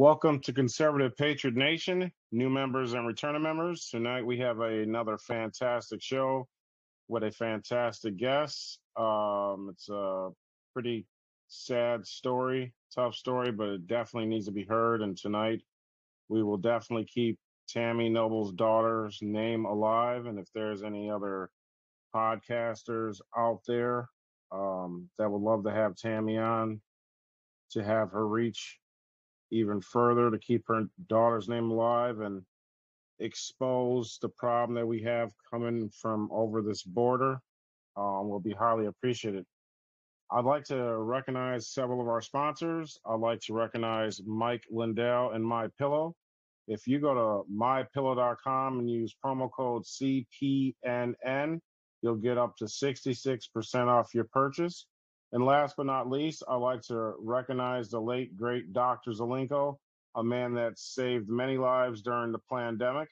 Welcome to Conservative Patriot Nation, new members and returning members. Tonight we have a, another fantastic show with a fantastic guest. Um, it's a pretty sad story, tough story, but it definitely needs to be heard. And tonight we will definitely keep Tammy Nobles' daughter's name alive. And if there's any other podcasters out there um, that would love to have Tammy on to have her reach even further to keep her daughter's name alive and expose the problem that we have coming from over this border um, will be highly appreciated. I'd like to recognize several of our sponsors. I'd like to recognize Mike Lindell and My Pillow. If you go to mypillow.com and use promo code CPNN, you'll get up to 66% off your purchase. And last but not least, I'd like to recognize the late, great Dr. Zelenko, a man that saved many lives during the pandemic.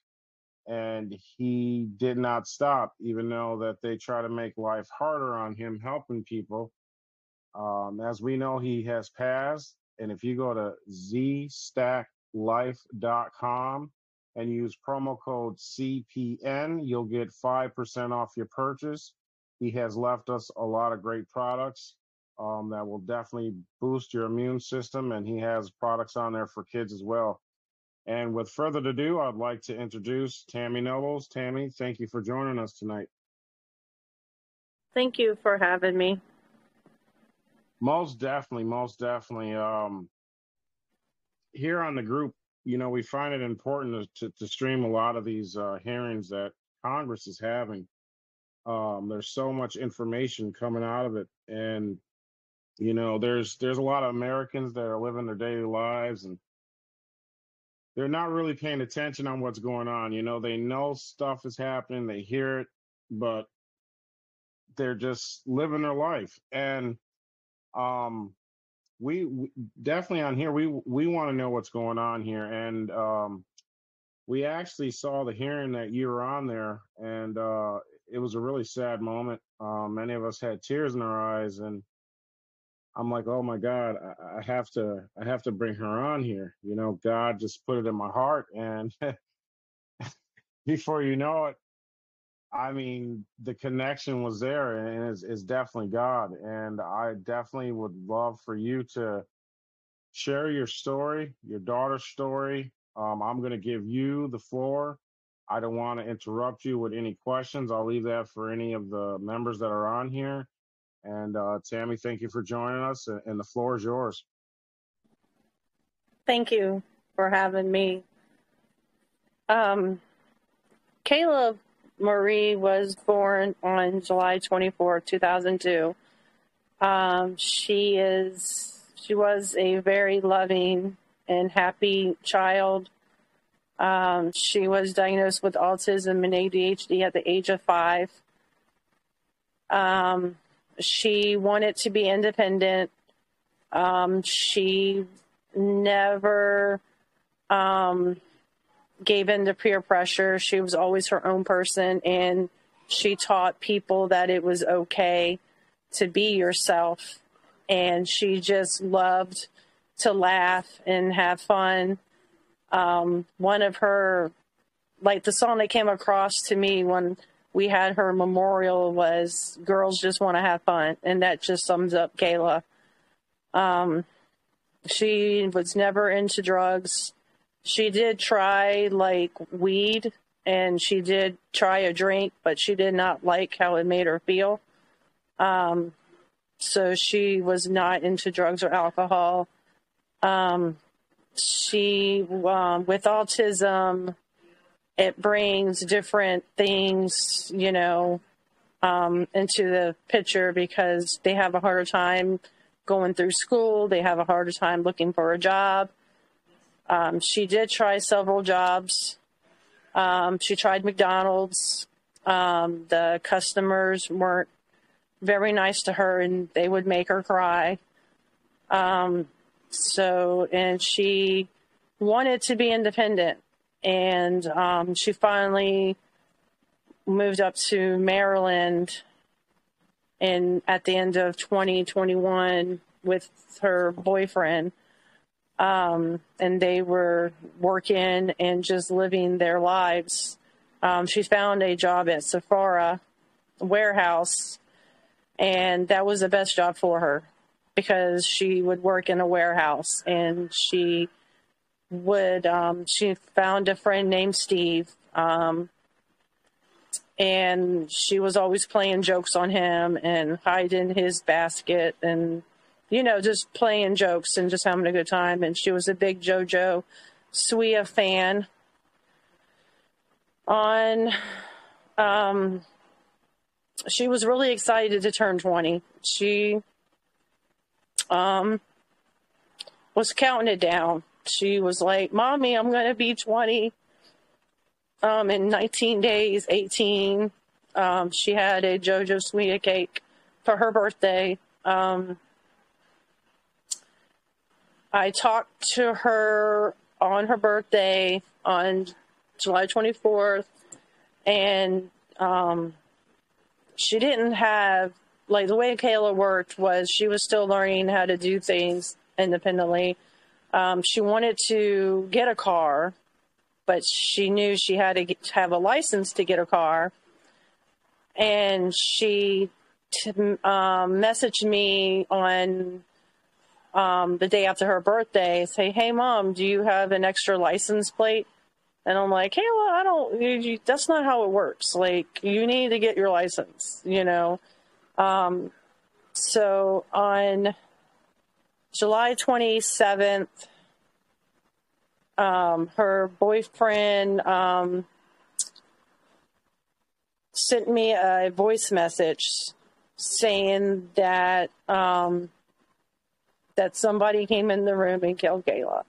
And he did not stop, even though that they try to make life harder on him helping people. Um, as we know, he has passed. And if you go to zstacklife.com and use promo code CPN, you'll get 5% off your purchase. He has left us a lot of great products um, that will definitely boost your immune system. And he has products on there for kids as well. And with further ado, I'd like to introduce Tammy Nobles. Tammy, thank you for joining us tonight. Thank you for having me. Most definitely, most definitely. Um, here on the group, you know, we find it important to, to, to stream a lot of these uh, hearings that Congress is having. Um, there's so much information coming out of it, and you know, there's there's a lot of Americans that are living their daily lives and they're not really paying attention on what's going on. You know, they know stuff is happening, they hear it, but they're just living their life. And um we, we definitely on here we we want to know what's going on here and um we actually saw the hearing that you were on there and uh it was a really sad moment. Um many of us had tears in our eyes and I'm like, oh my God, I, I, have to, I have to bring her on here. You know, God just put it in my heart, and before you know it, I mean, the connection was there, and it's, it's definitely God. And I definitely would love for you to share your story, your daughter's story. Um, I'm going to give you the floor. I don't want to interrupt you with any questions. I'll leave that for any of the members that are on here. And uh, Tammy, thank you for joining us, and the floor is yours. Thank you for having me. Um, Kayla Marie was born on July 24, 2002. Um, she is she was a very loving and happy child. Um, she was diagnosed with autism and ADHD at the age of five. Um, she wanted to be independent. Um, she never um, gave in to peer pressure. She was always her own person, and she taught people that it was okay to be yourself. And she just loved to laugh and have fun. Um, one of her, like the song that came across to me when we had her memorial was girls just want to have fun and that just sums up kayla. Um, she was never into drugs. She did try like weed and she did try a drink but she did not like how it made her feel. Um, so she was not into drugs or alcohol. Um, she um, with autism it brings different things, you know, um, into the picture because they have a harder time going through school. They have a harder time looking for a job. Um, she did try several jobs. Um, she tried McDonald's. Um, the customers weren't very nice to her and they would make her cry. Um, so, and she wanted to be independent and um, she finally moved up to Maryland and at the end of 2021 with her boyfriend. um, and they were working and just living their lives. Um, she found a job at Sephora warehouse, and that was the best job for her because she would work in a warehouse and she would um, she found a friend named Steve um, and she was always playing jokes on him and hiding his basket and you know just playing jokes and just having a good time. And she was a big jojo Siwa fan. On um, she was really excited to turn 20 she um, was counting it down she was like mommy i'm going to be 20 um, in 19 days, 18. Um, she had a JoJo Siwa cake for her birthday. Um, I talked to her on her birthday on July 24th, and um, she didn't have, like, the way Kayla worked was she was still learning how to do things independently. Um, she wanted to get a car but she knew she had to get, have a license to get a car. And she t- um, messaged me on um, the day after her birthday, say, "Hey, mom, do you have an extra license plate?" And I'm like, "Hey, well, I don't. You, you, that's not how it works. Like, you need to get your license, you know." Um, so on July 27th, um, her boyfriend um, sent me a voice message saying that um, that somebody came in the room and killed Kayla.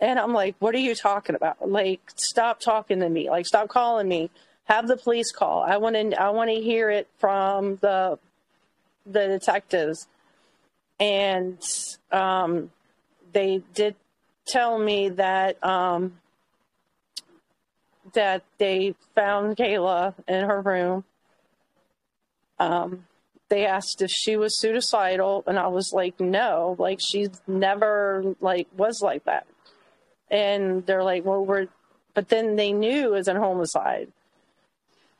And I'm like, what are you talking about? Like, stop talking to me. Like, stop calling me. Have the police call. I want to. I want to hear it from the the detectives. And um, they did tell me that um, that they found Kayla in her room. Um, they asked if she was suicidal, and I was like, no, like she's never like was like that. And they're like, well, we're, but then they knew it was a homicide.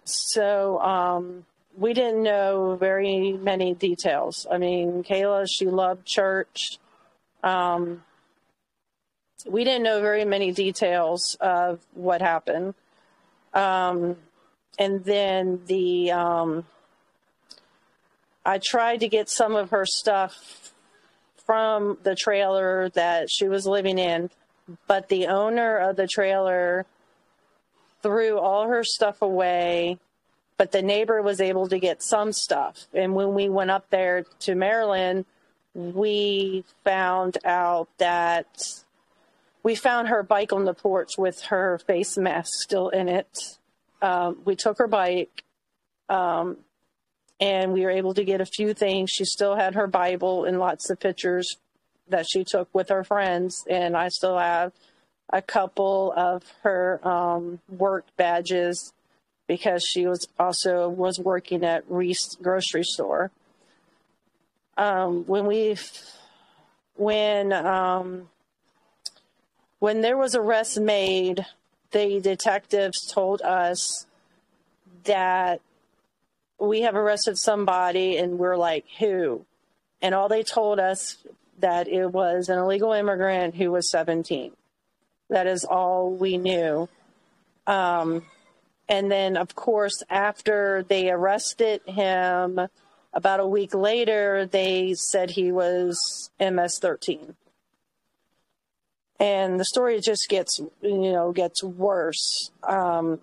So um, we didn't know very many details. I mean, Kayla, she loved church. Um, we didn't know very many details of what happened. Um, and then the um, I tried to get some of her stuff from the trailer that she was living in, but the owner of the trailer threw all her stuff away. But the neighbor was able to get some stuff. And when we went up there to Maryland, we found out that we found her bike on the porch with her face mask still in it. Um, we took her bike um, and we were able to get a few things. She still had her Bible and lots of pictures that she took with her friends. And I still have a couple of her um, work badges because she was also was working at Reese grocery store. Um, when we, when um, when there was arrest made, the detectives told us that we have arrested somebody, and we're like, who? And all they told us that it was an illegal immigrant who was 17. That is all we knew. Um, and then, of course, after they arrested him, about a week later, they said he was MS 13 and the story just gets you know gets worse. Um,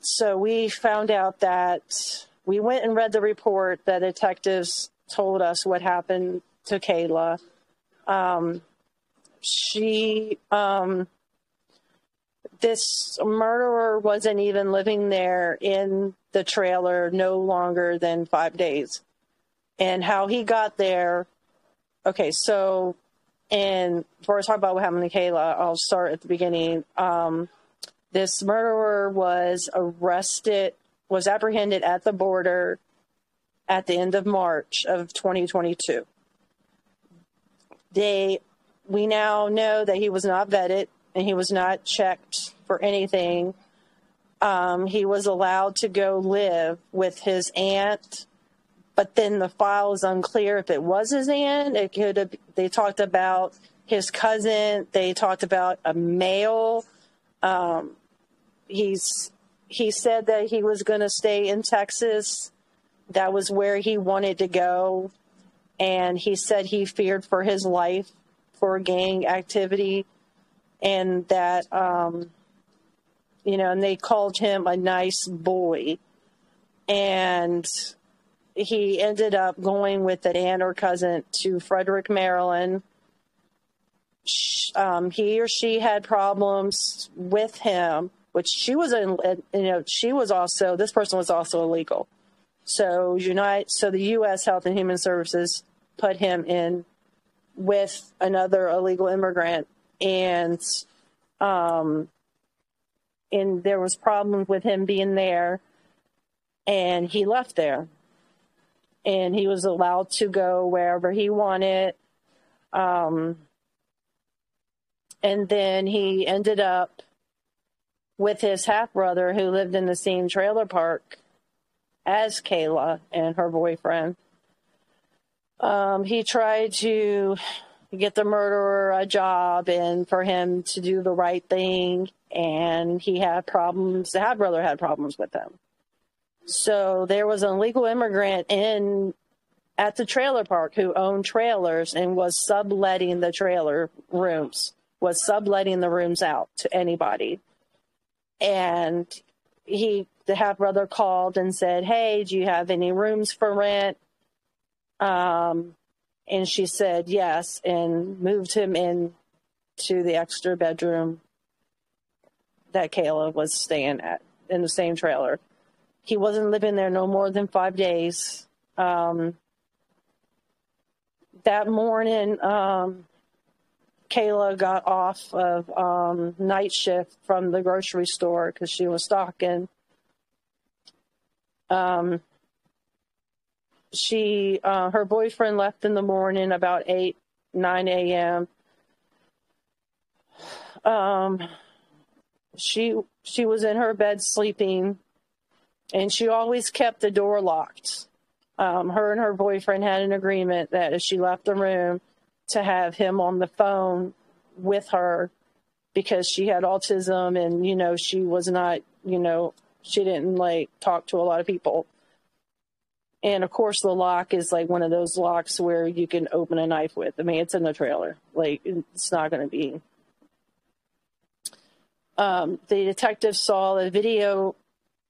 so we found out that we went and read the report that detectives told us what happened to kayla. Um, she um, this murderer wasn't even living there in the trailer no longer than five days and how he got there okay so and before I talk about what happened to Kayla, I'll start at the beginning. Um, this murderer was arrested, was apprehended at the border at the end of March of 2022. They we now know that he was not vetted and he was not checked for anything. Um, he was allowed to go live with his aunt, but then the file is unclear if it was his aunt. It could have. They talked about his cousin. They talked about a male. Um, he's he said that he was going to stay in Texas. That was where he wanted to go, and he said he feared for his life for gang activity, and that um, you know, and they called him a nice boy, and he ended up going with an aunt or cousin to Frederick, Maryland um, he or she had problems with him, which she was in, you know, she was also, this person was also illegal. So Unite, so the U.S. Health and Human Services put him in with another illegal immigrant, and um, and there was problems with him being there, and he left there, and he was allowed to go wherever he wanted. Um, and then he ended up with his half brother who lived in the same trailer park as Kayla and her boyfriend. Um, he tried to get the murderer a job and for him to do the right thing. And he had problems. The half brother had problems with him. So there was an illegal immigrant in at the trailer park who owned trailers and was subletting the trailer rooms was subletting the rooms out to anybody. And he, the half brother called and said, Hey, do you have any rooms for rent? Um, and she said yes, and moved him in to the extra bedroom that Kayla was staying at in the same trailer. He wasn't living there no more than five days. Um, that morning, um, Kayla got off of um, night shift from the grocery store because she was stocking. Um, she, uh, her boyfriend left in the morning about eight, nine a.m. Um, she she was in her bed sleeping, and she always kept the door locked. Um, her and her boyfriend had an agreement that if she left the room, to have him on the phone with her because she had autism and you know she was not you know she didn't like talk to a lot of people. And of course the lock is like one of those locks where you can open a knife with. I mean it's in the trailer. Like it's not going to be um, the detective saw the video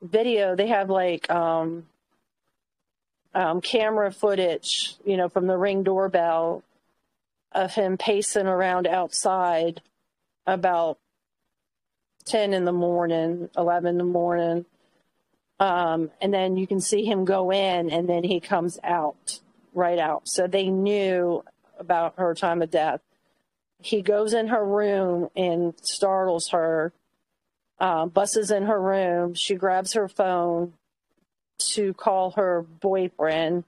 video they have like um, um, camera footage you know from the ring doorbell of him pacing around outside about 10 in the morning, 11 in the morning. Um, and then you can see him go in and then he comes out, right out. So they knew about her time of death. He goes in her room and startles her, uh, buses in her room. She grabs her phone to call her boyfriend.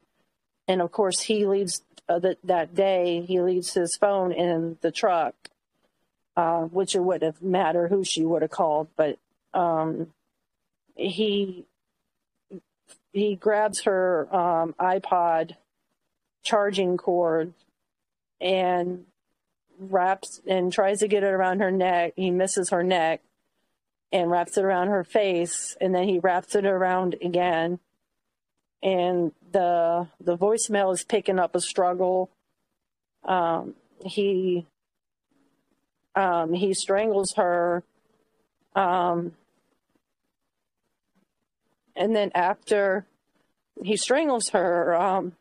And of course, he leaves uh, that that day he leaves his phone in the truck, uh, which it wouldn't have mattered who she would have called, but um, he he grabs her um, iPod charging cord and wraps and tries to get it around her neck. He misses her neck and wraps it around her face, and then he wraps it around again and the the voicemail is picking up a struggle. Um, he um, he strangles her, um, and then after he strangles her, um,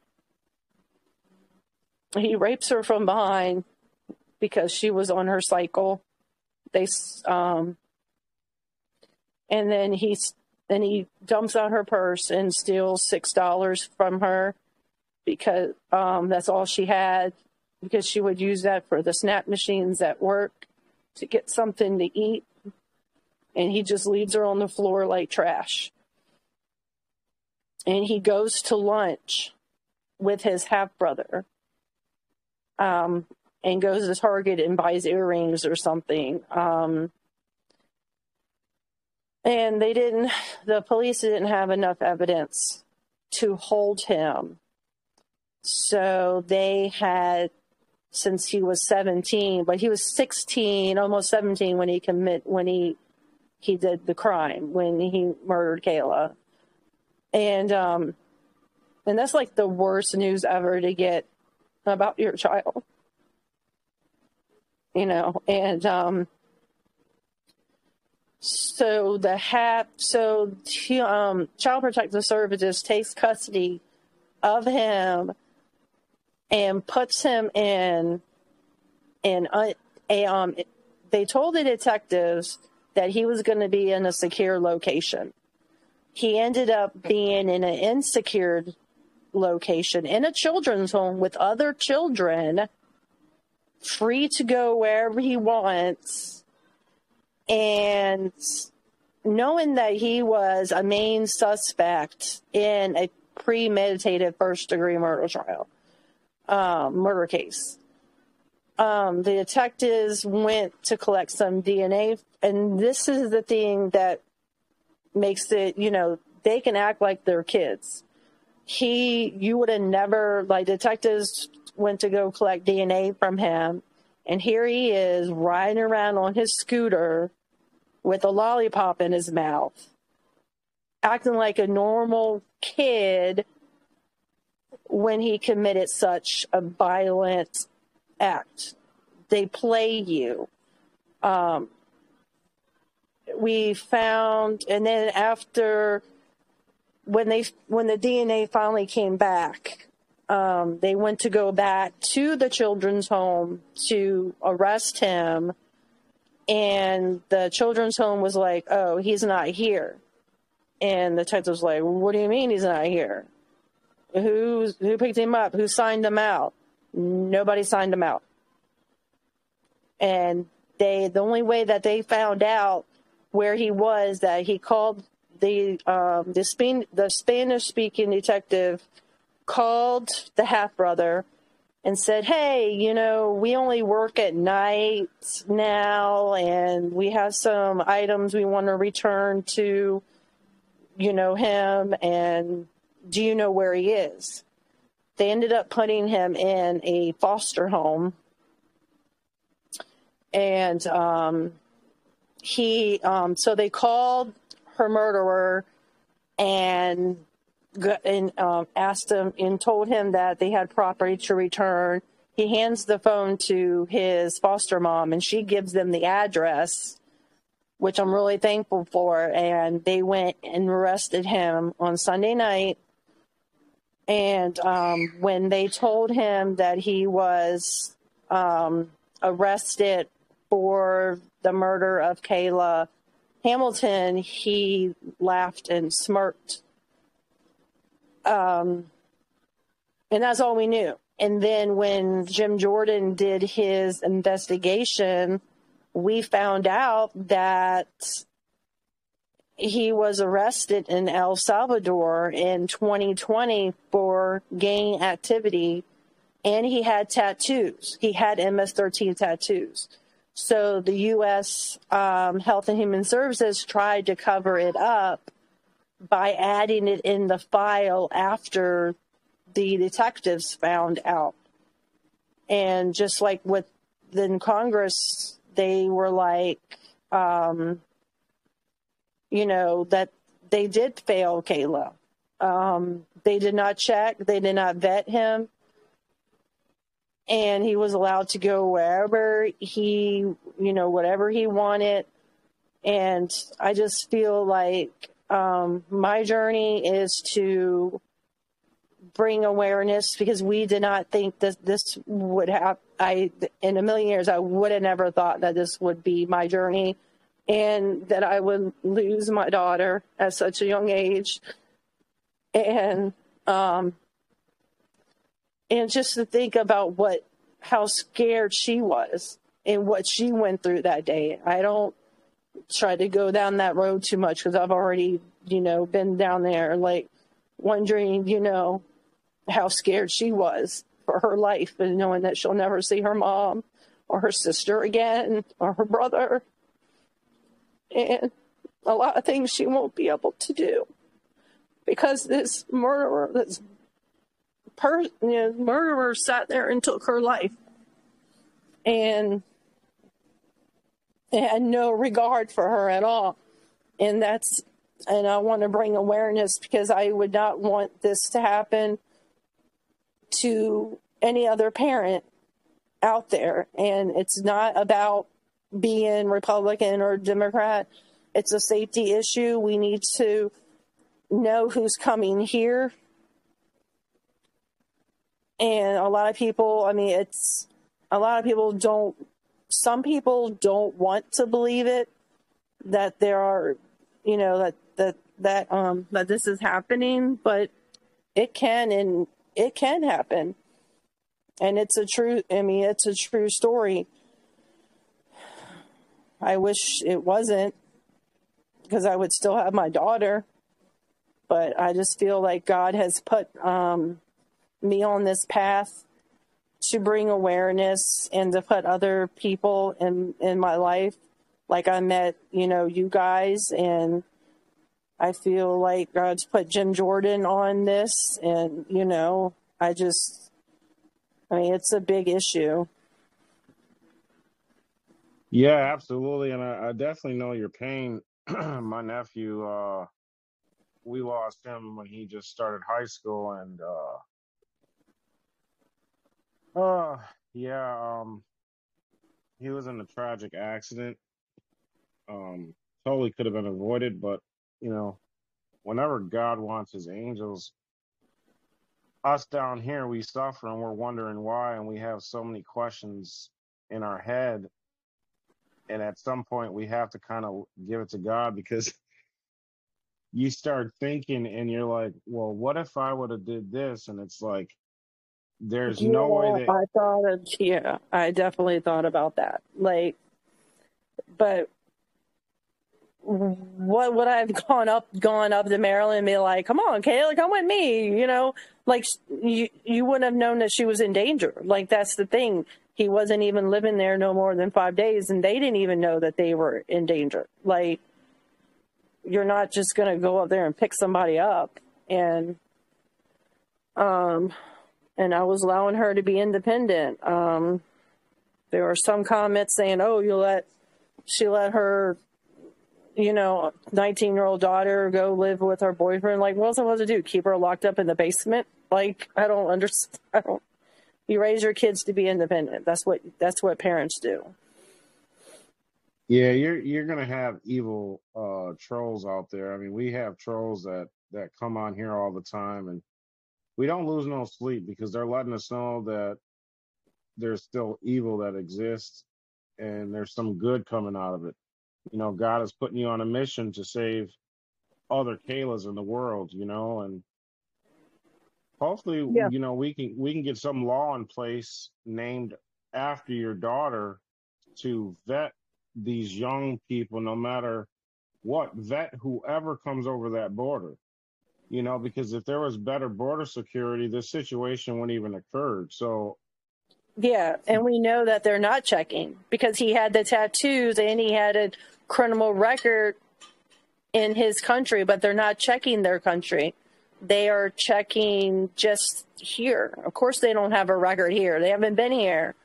he rapes her from behind because she was on her cycle. They um, and then he's then he dumps out her purse and steals six dollars from her because um, that's all she had because she would use that for the snap machines at work to get something to eat. And he just leaves her on the floor like trash. And he goes to lunch with his half brother. Um, and goes to Target and buys earrings or something. Um, and they didn't, the police didn't have enough evidence to hold him. So they had, since he was 17, but he was 16, almost 17 when he commit, when he, he did the crime, when he murdered Kayla. And, um, and that's like the worst news ever to get about your child. You know, and um so the hat, so um child protective services takes custody of him and puts him in in a, um they told the detectives that he was going to be in a secure location. He ended up being in an insecure location in a children's home with other children, free to go wherever he wants. And knowing that he was a main suspect in a premeditated first degree murder trial, um, murder case. Um, the detectives went to collect some DNA, and this is the thing that makes it, you know, they can act like they're kids he you would have never like detectives went to go collect DNA from him. And here he is riding around on his scooter with a lollipop in his mouth acting like a normal kid when he committed such a violent act. They play you. Um, we found and then after when they when the DNA finally came back, um, they went to go back to the children's home to arrest him, and the children's home was like, "Oh, he's not here," and the detective was like, "What do you mean he's not here? Who who picked him up? Who signed him out? Nobody signed him out." And they the only way that they found out where he was that he called the um, the, the Spanish speaking detective called the half brother and said, "Hey, you know, we only work at night now, and we have some items we want to return to, you know, him. And do you know where he is?" They ended up putting him in a foster home, and um, he. Um, so they called her murderer and and um, asked him and told him that they had property to return. He hands the phone to his foster mom, and she gives them the address, which I'm really thankful for. And they went and arrested him on Sunday night. And um, when they told him that he was um, arrested for the murder of Kayla, Hamilton, he laughed and smirked. Um, and that's all we knew. And then when Jim Jordan did his investigation, we found out that he was arrested in El Salvador in 2020 for gang activity and he had tattoos. He had MS 13 tattoos. So the U.S. Um, Health and Human Services tried to cover it up by adding it in the file after the detectives found out. And just like with then Congress, they were like, um, you know, that they did fail Kayla. Um, they did not check, they did not vet him and he was allowed to go wherever he, you know, whatever he wanted. And I just feel like um, my journey is to bring awareness because we did not think that this would have. I in a million years I would have never thought that this would be my journey, and that I would lose my daughter at such a young age, and um, and just to think about what how scared she was and what she went through that day. I don't try to go down that road too much because I've already, you know, been down there, like wondering, you know, how scared she was. for her life and knowing that she'll never see her mom or her sister again or her brother. And a lot of things she won't be able to do because this murderer, this per, you know, murderer sat there and took her life and had no regard for her at all. And that's, and I want to bring awareness because I would not want this to happen to any other parent out there. And it's not about being Republican or Democrat. It's a safety issue. We need to know who's coming here. And a lot of people, I mean, it's a lot of people don't, some people don't want to believe it that there are, you know, that, that, that, um, that this is happening, but it can and it can happen. And it's a true, I mean, it's a true story. I wish it wasn't because I would still have my daughter. But I just feel like God has put um, me on this path to bring awareness and to put other people in, in my life. Like I met, you know, you guys, and I feel like God's put Jim Jordan on this. And, you know, I just, I mean, it's a big issue. Yeah, absolutely. And I, I definitely know your pain. My nephew, uh, we lost him when he just started high school and uh uh yeah, um he was in a tragic accident. Um totally could have been avoided, but you know, whenever God wants his angels, us down here we suffer and we're wondering why and we have so many questions in our head and at some point we have to kind of give it to God because you start thinking and you're like, well, what if I would have did this? And it's like, there's Yeah, no way that, I thought of, yeah, I definitely thought about that. Like, but what would I have gone up, gone up to Maryland and be like, come on, Kayla, come with me, you know? Like, you, you wouldn't have known that she was in danger. Like, that's the thing. He wasn't even living there no more than five days, and they didn't even know that they were in danger. Like, you're not just going to go up there and pick somebody up. And, um, and I was allowing her to be independent. Um, there were some comments saying, "Oh, you let she let her, you know, 19 year old daughter go live with her boyfriend." Like, what's I supposed to do? Keep her locked up in the basement? Like, I don't understand. I don't. You raise your kids to be independent. That's what that's what parents do. yeah, you're, you're to have evil, uh, trolls out there. I mean, we have trolls that, that come on here all the time and we don't lose no sleep because they're letting us know that there's still evil that exists and there's some good coming out of it. You know, God is putting you on a mission to save other Kaylas in the world, you know, and hopefully, Yeah. you know, we can we can get some law in place named after your daughter to vet these young people, no matter what, vet whoever comes over that border. You know, because if there was better border security, this situation wouldn't even occurred. So Yeah, and we know that they're not checking because he had the tattoos and he had a criminal record in his country, but they're not checking their country. They are checking just here. Of course, they don't have a record here. They haven't been here.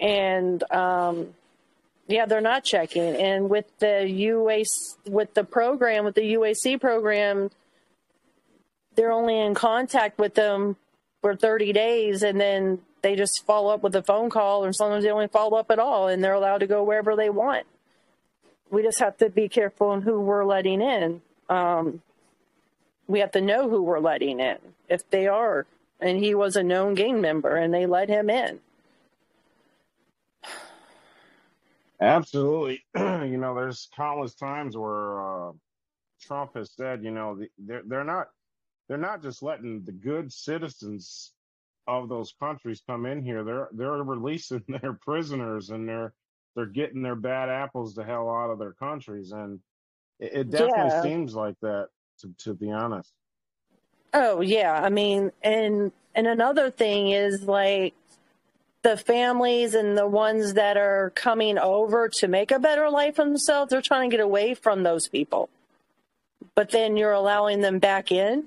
And um, yeah, they're not checking. And with the UAC, with the program, with the UAC program, they're only in contact with them for 30 days and then they just follow up with a phone call or sometimes they don't follow up at all and they're allowed to go wherever they want. We just have to be careful on who we're letting in. Um, we have to know who we're letting in if they are. And he was a known gang member and they let him in. Absolutely, you know, there's countless times where uh, Trump has said, you know, the- they're they're not they're not just letting the good citizens of those countries come in here. They're they're releasing their prisoners and they're they're getting their bad apples the hell out of their countries, and it, it definitely Yeah. seems like that. To to be honest, Oh, yeah. I mean, and and another thing is like the families and the ones that are coming over to make a better life for themselves, they're trying to get away from those people. But then you're allowing them back in.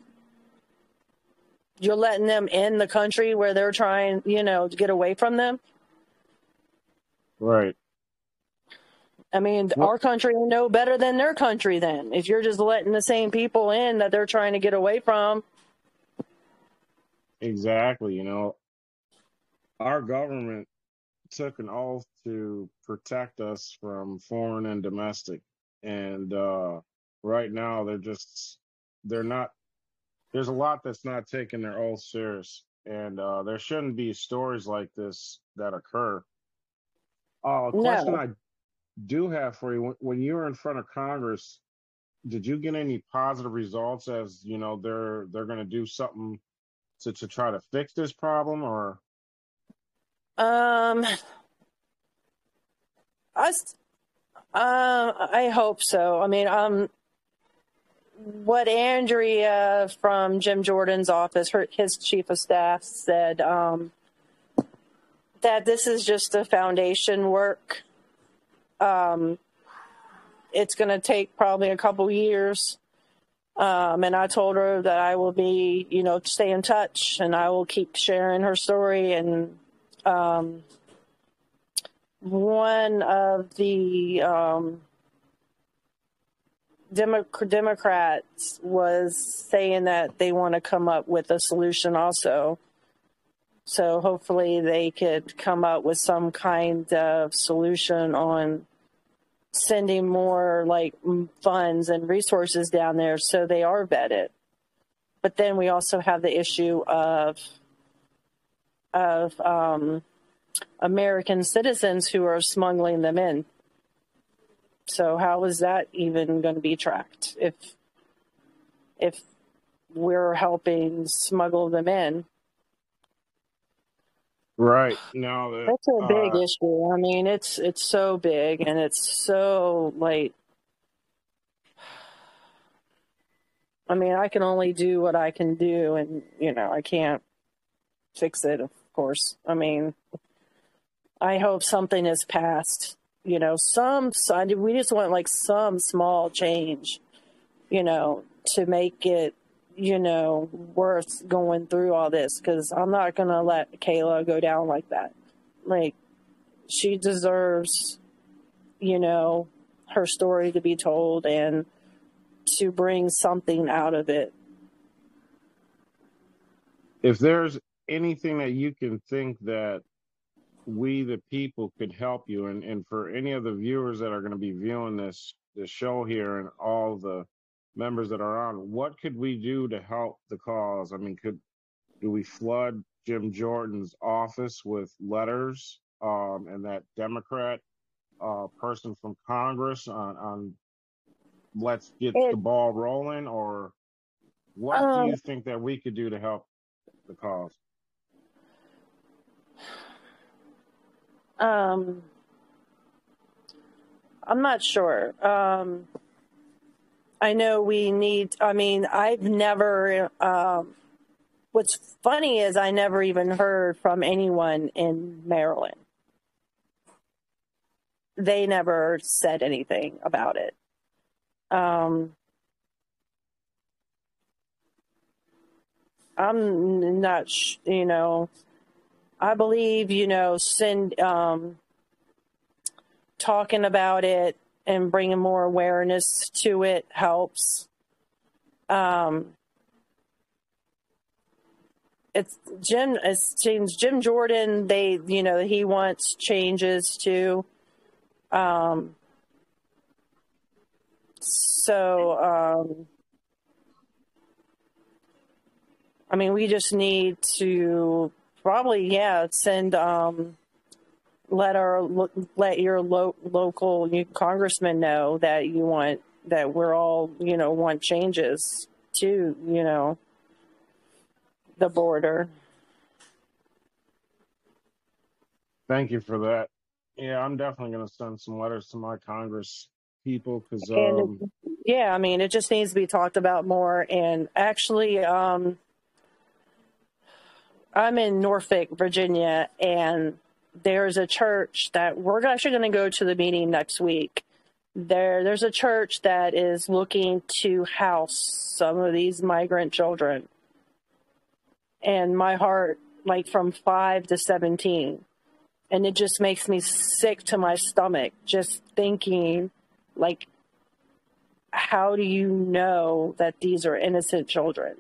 You're letting them in the country where they're trying, you know, to get away from them. Right. I mean, Well, our country no better than their country then. If you're just letting the same people in that they're trying to get away from. exactly. You know, our government took an oath to protect us from foreign and domestic. And uh, right now, they're just, they're not, there's a lot that's not taking their oath serious. And uh, there shouldn't be stories like this that occur. Uh, a question No. I do have for you when, when you were in front of Congress, did you get any positive results as you know they're they're going to do something to, to try to fix this problem or Um, I, s- uh, I hope so. I mean, um, what Andrea from Jim Jordan's office, her, his chief of staff, said um, that this is just a foundation work. Um, it's going to take probably a couple years. Um, and I told her that I will be, you know, stay in touch and I will keep sharing her story. And um, one of the um, Demo- Democrats was saying that they want to come up with a solution also. So hopefully they could come up with some kind of solution on sending more like funds and resources down there so they are vetted. But then we also have the issue of of um, American citizens who are smuggling them in. So how is that even going to be tracked if if we're helping smuggle them in? right now that That's a big uh issue. I mean, it's it's so big and it's so like I mean, I can only do what I can do and you know, I can't fix it, course. I mean, I hope something is passed. You know, some we just want like some small change, you know, to make it, you know, worth going through all this because I'm not gonna let Kayla go down like that. Like she deserves, you know, her story to be told and to bring something out of it. if there's anything that you can think that we the people could help you. And and for any of the viewers that are going to be viewing this this show here and all the members that are on what could we do to help the cause? I mean could do we flood jim jordan's office with letters um and that democrat uh person from congress on on let's get It the ball rolling? Or what do um you think that we could do to help the cause um I'm not sure. Um I know we need I mean, I've never um what's funny is I never even heard from anyone in Maryland. They never said anything about it. Um I'm not you know, I believe, you know, send um talking about it and bringing more awareness to it helps. Um, it's Jim. It seems Jim Jordan. They, you know, he wants changes too. Um, so, um, I mean, we just need to probably, yeah, send. Um, let our let your lo- local congressman know that you want that we're all you know want changes to you know the border Thank you for that. Yeah, I'm definitely going to send some letters to my Congress people because, um, yeah i mean it just needs to be talked about more and actually um I'm in Norfolk, Virginia, and there's a church that we're actually going to go to the meeting next week. There, there's a church that is looking to house some of these migrant children, and my heart, like from five to seventeen, and it just makes me sick to my stomach just thinking, like, how do you know that these are innocent children?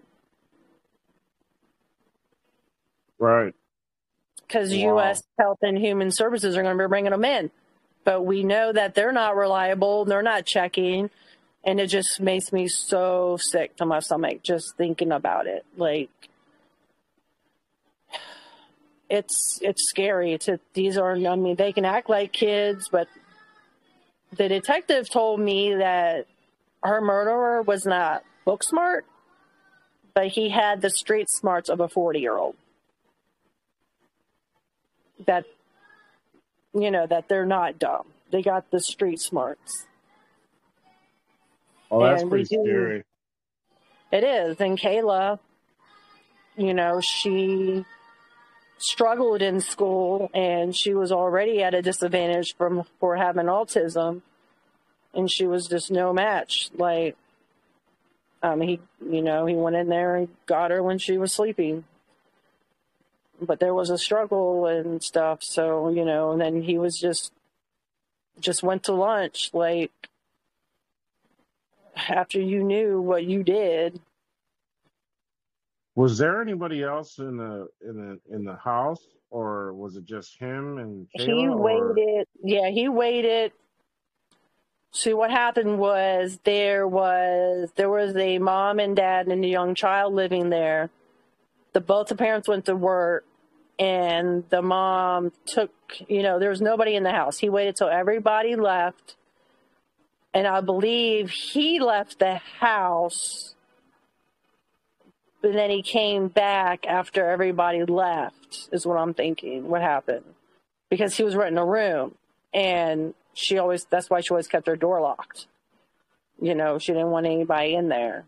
Right. Because Wow. U.S. Health and Human Services are going to be bringing them in. But we know that they're not reliable, they're not checking. And it just makes me so sick to my stomach just thinking about it. Like, it's it's scary to these are i mean they can act like kids but the detective told me that her murderer was not book smart but he had the street smarts of a 40 year old that you know that they're not dumb they got the street smarts Oh, that's And pretty scary. It is. And Kayla, you know, she struggled in school and she was already at a disadvantage from for having autism and she was just no match. Like um he you know, he went in there and got her when she was sleeping. But there was a struggle and stuff, so, you know, and then he was just just went to lunch like after you knew what you did. Was there anybody else in the in the in the house, or was it just him and Kayla? he or- waited yeah he waited. See what happened was there was there was a mom and dad and a young child living there the both the parents went to work and the mom took you know there was nobody in the house. He waited till everybody left. And i believe he left the house but then he came back after everybody left is what i'm thinking what happened. Because he was renting a room and she always that's why she always kept her door locked. You know she didn't want anybody in there.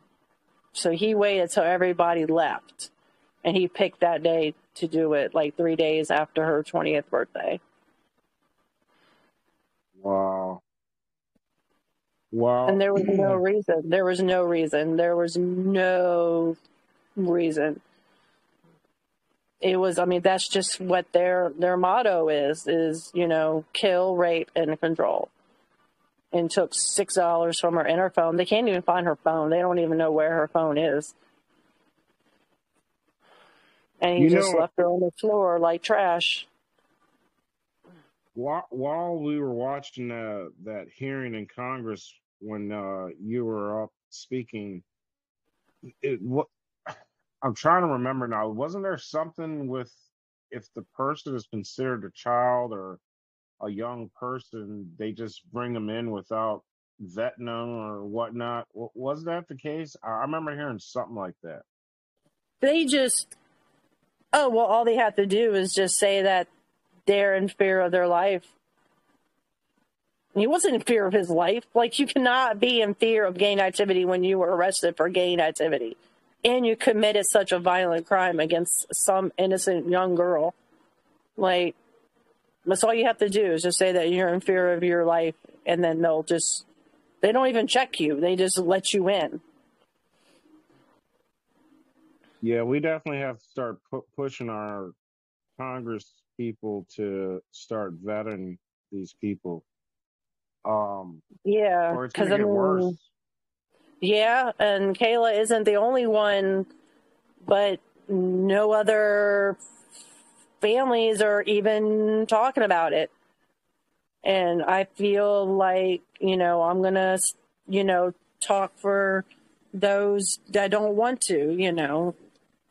So he waited till everybody left and he picked that day to do it like three days after her 20th birthday. Wow. Wow. and there was no reason. There was no reason. There was no reason. It was i mean that's just what their their motto is is you know kill rape and control. And took six dollars from her in her phone. They can't even find her phone. They don't even know where her phone is and he You just know- left her on the floor like trash while, while we were watching uh, that hearing in Congress when uh, you were up speaking, it what I'm trying to remember now. Wasn't there something with if the person is considered a child or a young person, they just bring them in without vetting them or whatnot? Was that the case? I I remember hearing something like that. they just oh well all they have to do is just say that they're in fear of their life. He wasn't in fear of his life. Like you cannot be in fear of gang activity when you were arrested for gang activity. And you committed such a violent crime against some innocent young girl. Like that's all you have to do is just say that you're in fear of your life and then they'll just they don't even check you. They just let you in Yeah, we definitely have to start pu- pushing our Congress people to start vetting these people. Um, yeah because i mean worse. Yeah, and Kayla isn't the only one, but no other families are even talking about it. And I feel like, you know, I'm going to, you know, talk for those that don't want to, you know.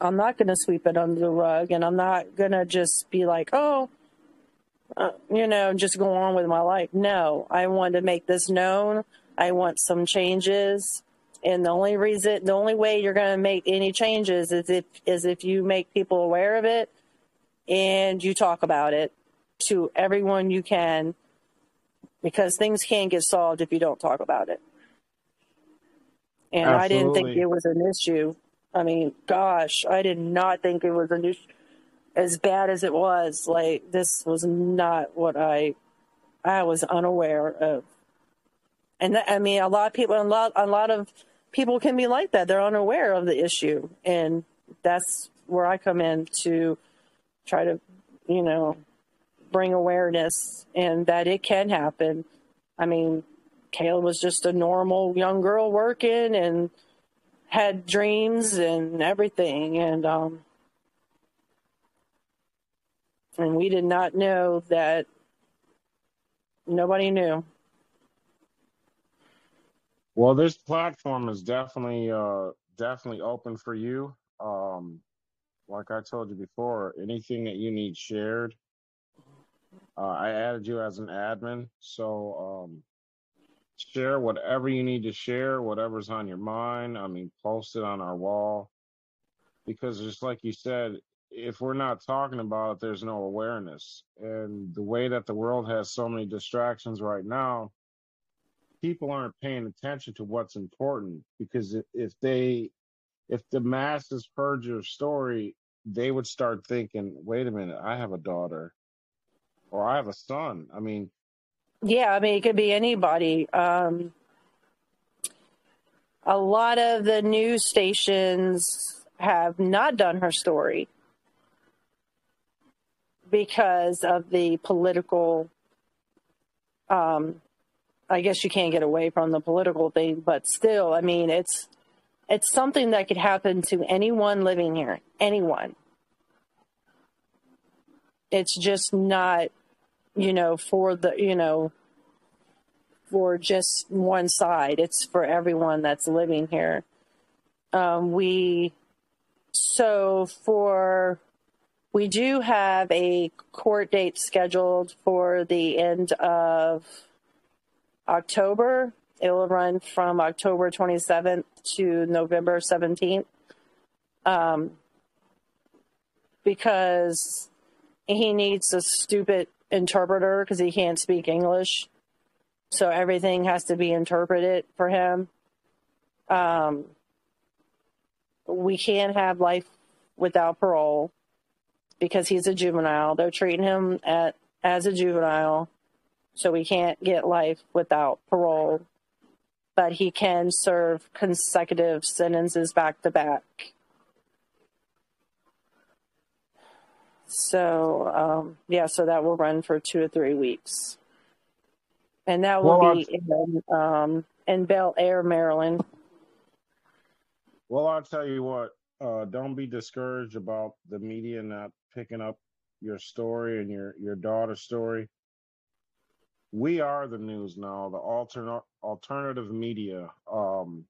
I'm not going to sweep it under the rug and I'm not going to just be like, oh, uh, you know, just go on with my life. No, I want to make this known. I want some changes. And the only reason, the only way you're going to make any changes is if is if you make people aware of it and you talk about it to everyone you can, because things can't get solved if you don't talk about it. And I didn't think it was an issue. I mean, gosh, I did not think it was an issue. as bad as it was, like this was not what I I was unaware of. And I mean, a lot of people, a lot, a lot of people can be like that. They're unaware of the issue, and that's where I come in to try to, you know, bring awareness and that it can happen. I mean, Kayla was just a normal young girl working and had dreams and everything, and um, and we did not know that nobody knew. Well, this platform is definitely uh definitely open for you. Um like I told you before, anything that you need shared. Uh, I added you as an admin, so um share whatever you need to share, whatever's on your mind. I mean, post it on our wall. Because just like you said, if we're not talking about it, there's no awareness. And the way that the world has so many distractions right now, people aren't paying attention to what's important because if they if the masses heard your story they would start thinking wait a minute i have a daughter or i have a son i mean yeah i mean it could be anybody um a lot of the news stations have not done her story because of the political um I guess you can't get away from the political thing, but still, I mean, it's it's something that could happen to anyone living here, anyone. It's just not, you know, for the, you know, for just one side. It's for everyone that's living here. Um, we, so for, we do have a court date scheduled for the end of October. It will run from October 27th to November 17th. Um, because he needs a stupid interpreter because he can't speak English. So everything has to be interpreted for him. Um, we can't have life without parole because he's a juvenile. They're treating him at, as a juvenile so we can't get life without parole, but he can serve consecutive sentences back to back. So, um, yeah, so that will run for two or three weeks. And that will well, be in, um, in Bel Air, Maryland. Well, I'll tell you what, uh, don't be discouraged about the media not picking up your story and your, your daughter's story we are the news now, the alternate alternative media, um,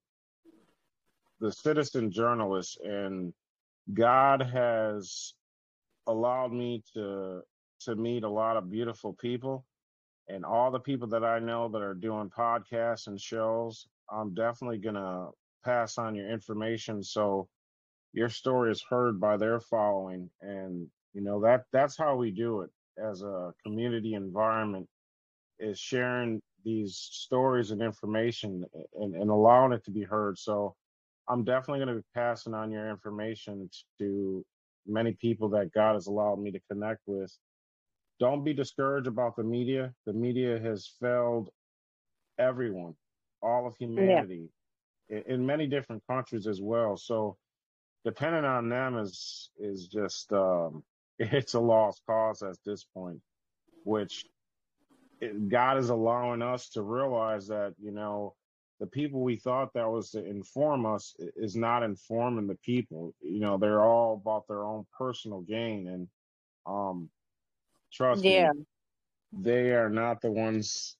the citizen journalists, and God has allowed me to to meet a lot of beautiful people, and all the people that I know that are doing podcasts and shows. I'm definitely gonna pass on your information so your story is heard by their following, and you know that that's how we do it as a community environment is sharing these stories and information and, and allowing it to be heard. So I'm definitely going to be passing on your information to many people that God has allowed me to connect with. Don't be discouraged about the media. The media has failed everyone, all of humanity, yeah. in, in many different countries as well. So depending on them is is just um, it's a lost cause at this point, which God is allowing us to realize that, you know, the people we thought that was to inform us is not informing the people. You know, they're all about their own personal gain. And um trust yeah. me, they are not the ones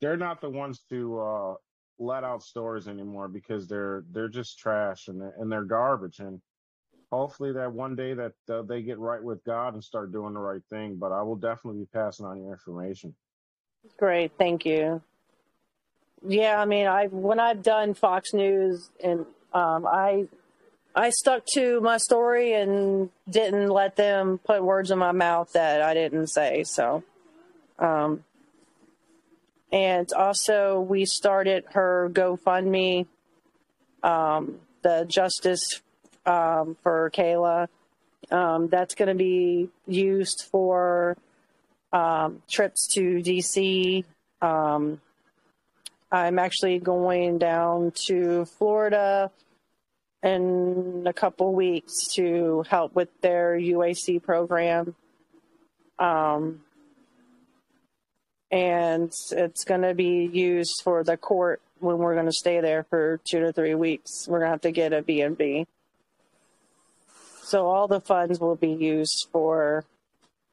they're not the ones to uh let out stories anymore because they're they're just trash and they're, and they're garbage and hopefully that one day that uh, they get right with God and start doing the right thing. But I will definitely be passing on your information. Great, thank you. Yeah, I mean, I when I've done Fox News and um, I I stuck to my story and didn't let them put words in my mouth that I didn't say. So, um, and also we started her GoFundMe, um, the Justice um, for Kayla, Um, that's going to be used for um, trips to DC. I'm actually going down to Florida in a couple weeks to help with their UAC program. Um, and it's going to be used for the court when we're going to stay there for two to three weeks. We're going to have to get a B&B. So all the funds will be used for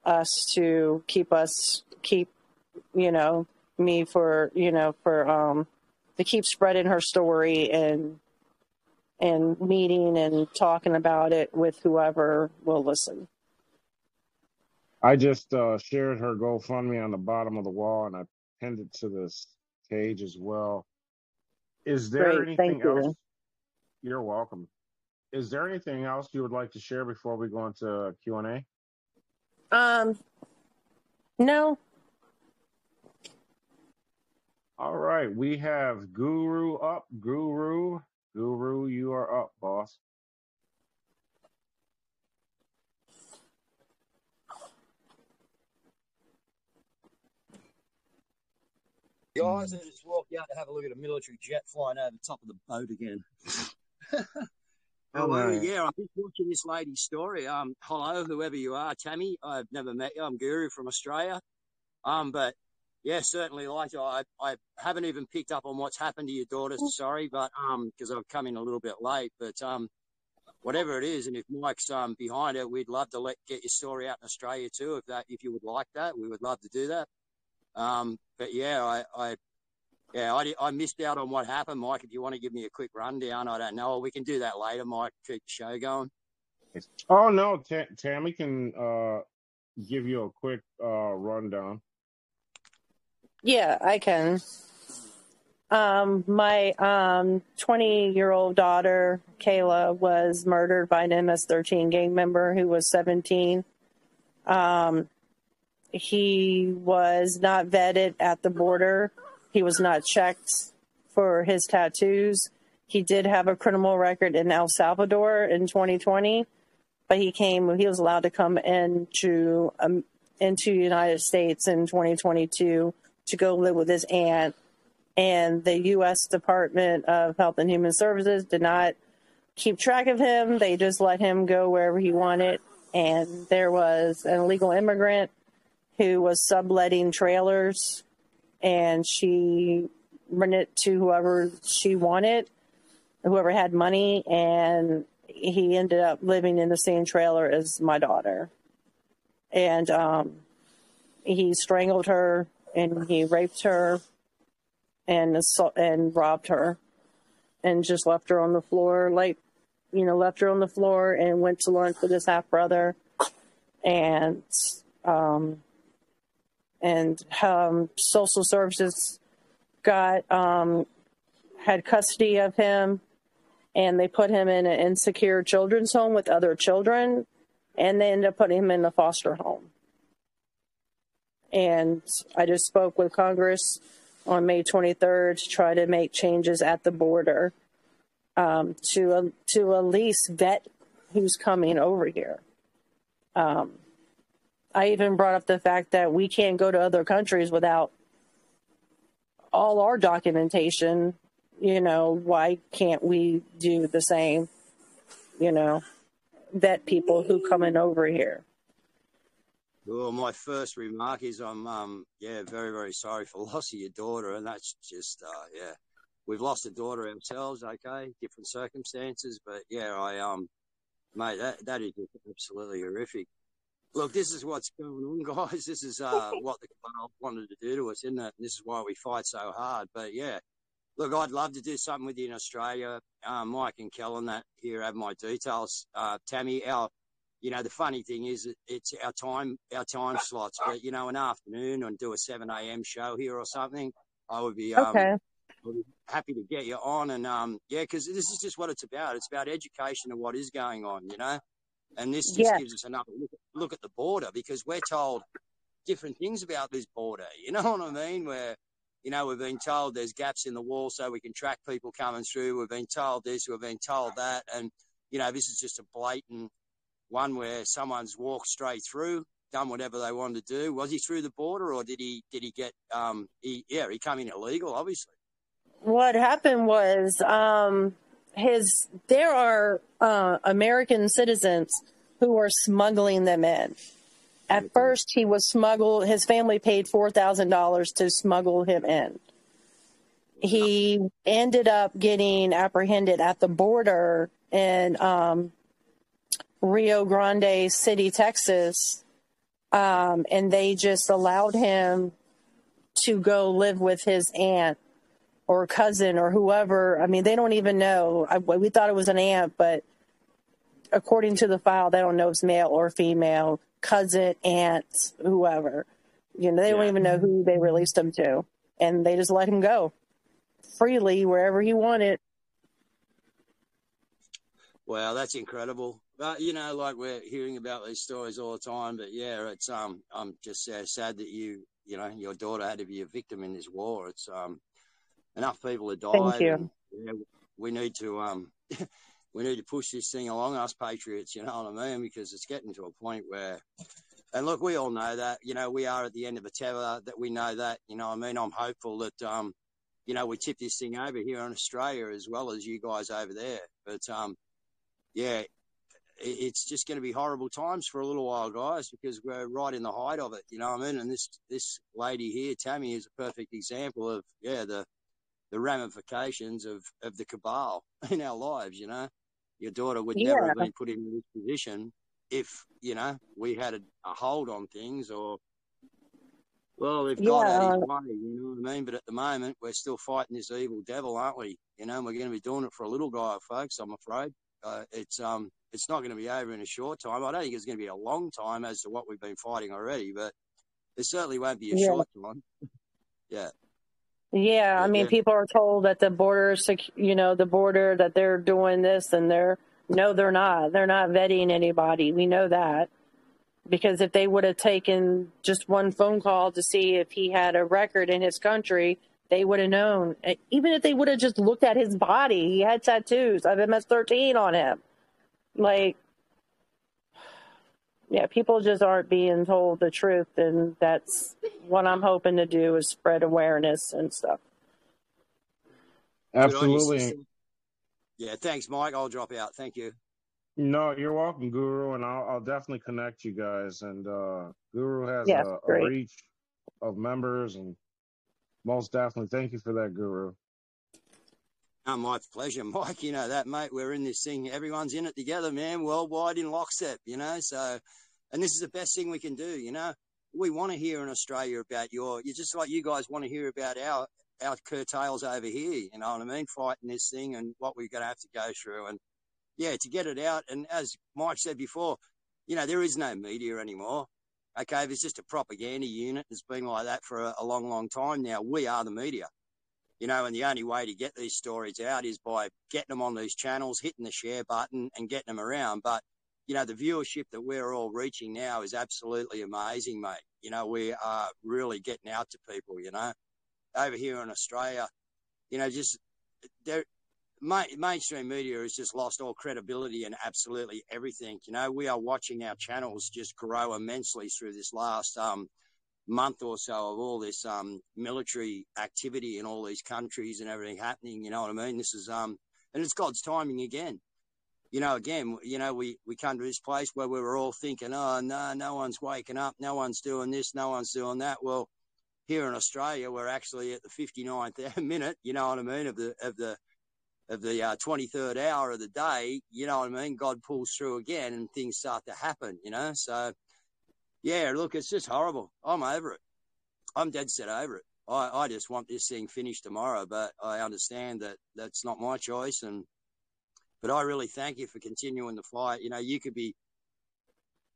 us to keep us keep you know me for you know for um to keep spreading her story and and meeting and talking about it with whoever will listen. I just uh, shared her GoFundMe on the bottom of the wall, and I pinned it to this page as well. Is there Great, anything thank you. else? You're welcome. Is there anything else you would like to share before we go into Q and A? Um, no, All right, we have Guru up. Guru, Guru, you are up, boss. Guys, I just walked out to have a look at a military jet flying over the top of the boat again. Oh, Oh, yeah, I'm just watching this lady's story. Um, hello, whoever you are, Tammy. I've never met you. I'm Guru from Australia. Um, but yeah, certainly like I, I haven't even picked up on what's happened to your daughter. Sorry, but um, because I've come in a little bit late. But um, whatever it is, and if Mike's um behind it, we'd love to let get your story out in Australia too. If that, if you would like that, we would love to do that. Um, but yeah, I, I yeah, I, I missed out on what happened, Mike. If you want to give me a quick rundown, I don't know. We can do that later, Mike. Keep the show going. Oh no, Ta- Tammy can uh, give you a quick uh, rundown. Yeah, I can. Um, my um 20 year old daughter Kayla was murdered by an MS-13 gang member who was 17. Um, he was not vetted at the border. He was not checked for his tattoos. He did have a criminal record in El Salvador in 2020, but he came. He was allowed to come into um, into the United States in 2022 to go live with his aunt. And the U.S. Department of Health and Human Services did not keep track of him. They just let him go wherever he wanted. And there was an illegal immigrant who was subletting trailers, and she rented it to whoever she wanted, whoever had money, and he ended up living in the same trailer as my daughter. And um, he strangled her, and he raped her, and assault- and robbed her, and just left her on the floor, like you know, left her on the floor, and went to lunch with his half brother, and um, and um, social services got um, had custody of him, and they put him in an insecure children's home with other children, and they ended up putting him in a foster home. And I just spoke with Congress on May 23rd to try to make changes at the border um, to uh, to at least vet who's coming over here. Um, I even brought up the fact that we can't go to other countries without all our documentation. You know, why can't we do the same? You know, vet people who coming over here. Well, my first remark is I'm, um, yeah, very, very sorry for loss of your daughter, and that's just, uh, yeah, we've lost a daughter ourselves. Okay, different circumstances, but yeah, I, um, mate, that that is just absolutely horrific. Look, this is what's going on, guys. This is uh, what the club wanted to do to us, isn't it? And this is why we fight so hard. But yeah, look, I'd love to do something with you in Australia. Uh, Mike and Kellen that here have my details. Uh, Tammy, our, you know, the funny thing is it's our time, our time slots. But you know, an afternoon and do a seven a.m. show here or something. I would be um, Okay. Happy to get you on and um, yeah, because this is just what it's about. It's about education of what is going on, you know. And this just Yes. gives us another look, look at the border because we're told different things about this border. You know what I mean? Where, you know, we've been told there's gaps in the wall so we can track people coming through. We've been told this, we've been told that. And, you know, this is just a blatant, one where someone's walked straight through, done whatever they wanted to do. Was he through the border, or did he did he get? Um, he yeah, he came in illegal, obviously. What happened was um, his. There are uh, American citizens who are smuggling them in. At first, he was smuggled. His family paid four thousand dollars to smuggle him in. He ended up getting apprehended at the border in um, Rio Grande City, Texas, um, and they just allowed him to go live with his aunt or cousin or whoever. I mean, they don't even know. I, we thought it was an aunt, but according to the file, they don't know if it's male or female, cousin, aunt, whoever. You know, they yeah. don't even know who they released him to, and they just let him go freely wherever he wanted. Wow, that's incredible. But you know, like we're hearing about these stories all the time. But yeah, it's um, I'm just uh, sad that you, you know, your daughter had to be a victim in this war. It's um, enough people have died. Thank you. And, you know, we need to um, we need to push this thing along, us patriots. You know what I mean? Because it's getting to a point where, and look, we all know that. You know, we are at the end of a tether. That we know that. You know, I mean, I'm hopeful that um, you know, we tip this thing over here in Australia as well as you guys over there. But um, yeah, it's just going to be horrible times for a little while, guys, because we're right in the height of it. You know what I mean? And this this lady here, Tammy, is a perfect example of yeah the the ramifications of of the cabal in our lives. You know, your daughter would yeah. never have been put in this position if you know we had a, a hold on things or well, we've got yeah. his way, you know what I mean? But at the moment, we're still fighting this evil devil, aren't we? You know, we're going to be doing it for a little guy, folks. I'm afraid uh, it's um it's not going to be over in a short time. I don't think it's going to be a long time as to what we've been fighting already, but it certainly won't be a yeah. short time. yeah. Yeah, I mean, yeah. people are told that the border, you know, the border that they're doing this, and they're no, they're not. They're not vetting anybody. We know that because if they would have taken just one phone call to see if he had a record in his country, they would have known. Even if they would have just looked at his body, he had tattoos of MS-13 on him. Like, yeah, people just aren't being told the truth, and that's what I'm hoping to do is spread awareness and stuff. Absolutely. Yeah, thanks, Mike. I'll drop out. Thank you. No, you're welcome, Guru, and I'll, I'll definitely connect you guys. And uh, Guru has yes, a, a, reach of members, and most definitely, thank you for that, Guru. Oh, my pleasure, Mike. You know that, mate. We're in this thing. Everyone's in it together, man. Worldwide in lockstep. You know, so, and this is the best thing we can do. You know, we want to hear in Australia about your. You just like you guys want to hear about our our curtails over here. You know what I mean? Fighting this thing and what we're going to have to go through and yeah, to get it out. And as Mike said before, you know, there is no media anymore. Okay, there's just a propaganda unit. It's been like that for a, a, long, long time now. We are the media, you know, and the only way to get these stories out is by getting them on these channels, hitting the share button, and getting them around. But you know, the viewership that we're all reaching now is absolutely amazing, mate. You know, we are really getting out to people. You know, over here in Australia, you know, just there mainstream media has just lost all credibility and absolutely everything. You know, we are watching our channels just grow immensely through this last um, month or so of all this um, military activity in all these countries and everything happening. You know what I mean? This is um, and it's God's timing again. You know, again, you know, we, we come to this place where we were all thinking, oh, no, no one's waking up. No one's doing this. No one's doing that. Well, here in Australia, we're actually at the 59th minute, you know what I mean, of the, of the, of the uh, 23rd hour of the day, you know what I mean? God pulls through again and things start to happen, you know? So, yeah, look, it's just horrible. I'm over it. I'm dead set over it. I, I just want this thing finished tomorrow, but I understand that that's not my choice. And, but I really thank you for continuing the fight. You know, you could be,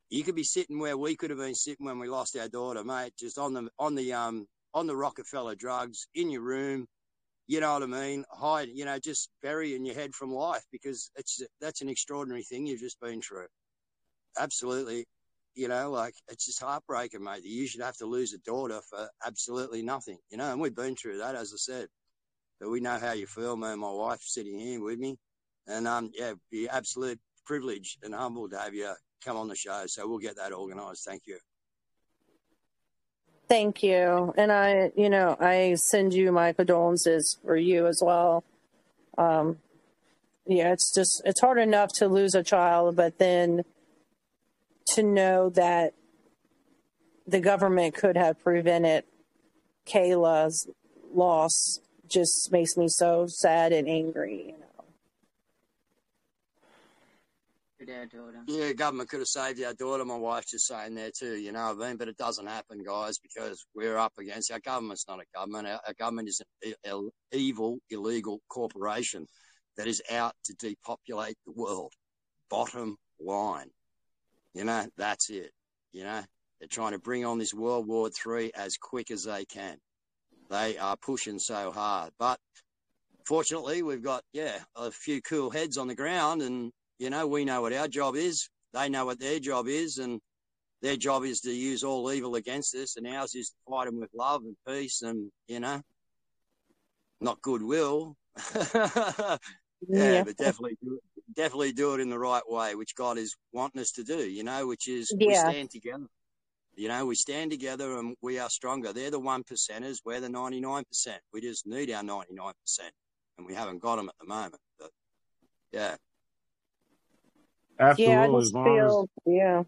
you could be sitting where we could have been sitting when we lost our daughter, mate, just on the, on the, um, on the Rockefeller drugs in your room, you know what I mean? Hide, you know, just burying your head from life because it's that's an extraordinary thing you've just been through. Absolutely, you know, like it's just heartbreaking, mate. That you should have to lose a daughter for absolutely nothing, you know. And we've been through that, as I said. But we know how you feel, man. My wife sitting here with me, and um, yeah, be absolute privilege and humble to have you come on the show. So we'll get that organised. Thank you. Thank you. And I, you know, I send you my condolences for you as well. Um, yeah, it's just, it's hard enough to lose a child, but then to know that the government could have prevented Kayla's loss just makes me so sad and angry. You know? daughter. Yeah, government could have saved our daughter. My wife's just saying there too. You know what I mean? But it doesn't happen, guys, because we're up against our government's not a government. Our, our government is an evil, illegal corporation that is out to depopulate the world. Bottom line, you know, that's it. You know, they're trying to bring on this World War Three as quick as they can. They are pushing so hard, but fortunately, we've got yeah a few cool heads on the ground, and you know we know what our job is. They know what their job is, and their job is to use all evil against us, and ours is to fight them with love and peace, and you know, not goodwill. yeah, yeah, but definitely do it, definitely do it in the right way, which God is wanting us to do. You know, which is yeah. we stand together. You know, we stand together and we are stronger. They're the one percenters. We're the 99%. We just need our 99%. And we haven't got them at the moment. But yeah. Absolutely. Yeah, I just feel, as... yeah.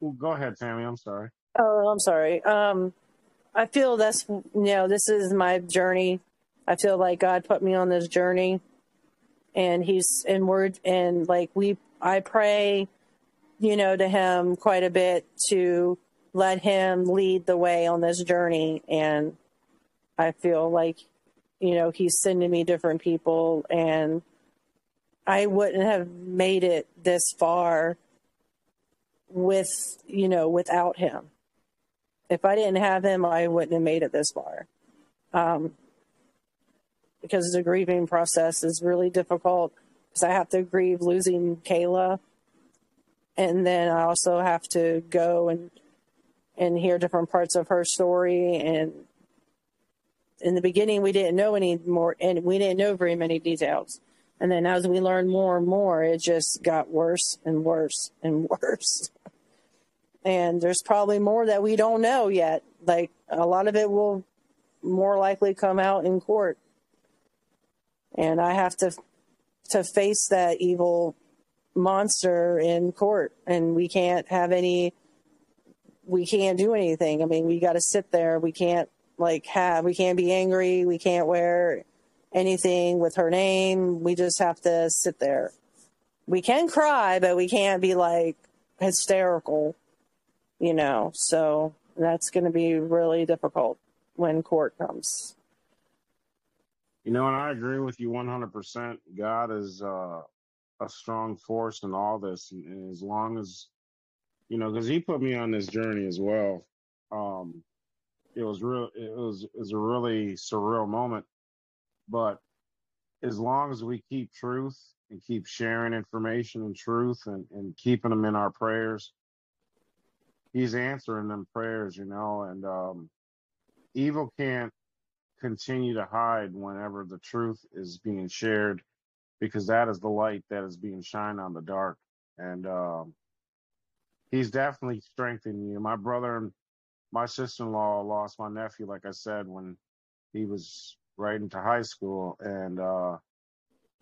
Well, go ahead, Tammy. I'm sorry. Oh, I'm sorry. Um, I feel that's, you know, this is my journey. I feel like God put me on this journey and he's in word and like we, I pray you know, to him quite a bit to let him lead the way on this journey. And I feel like, you know, he's sending me different people and I wouldn't have made it this far with, you know, without him. If I didn't have him, I wouldn't have made it this far. Um, because the grieving process is really difficult because I have to grieve losing Kayla and then I also have to go and and hear different parts of her story. And in the beginning, we didn't know any more, and we didn't know very many details. And then as we learned more and more, it just got worse and worse and worse. and there's probably more that we don't know yet. Like a lot of it will more likely come out in court. And I have to to face that evil monster in court. And we can't have any we can't do anything. I mean we got to sit there. We can't like have we can't be angry. We can't wear anything with her name. We just have to sit there. We can cry but we can't be like hysterical you know? So that's going to be really difficult when court comes you know and i agree with you 100% god is uh a strong force in all this. And, and as long as, you know, because he put me on this journey as well. Um, it was real. It was it was a really surreal moment. But as long as we keep truth and keep sharing information and truth and, and keeping them in our prayers, he's answering them prayers, you know, and um, evil can't continue to hide whenever the truth is being shared because that is the light that is being shined on the dark. And um, he's definitely strengthening you. My brother and my sister in law lost my nephew, like I said, when he was right into high school. And uh.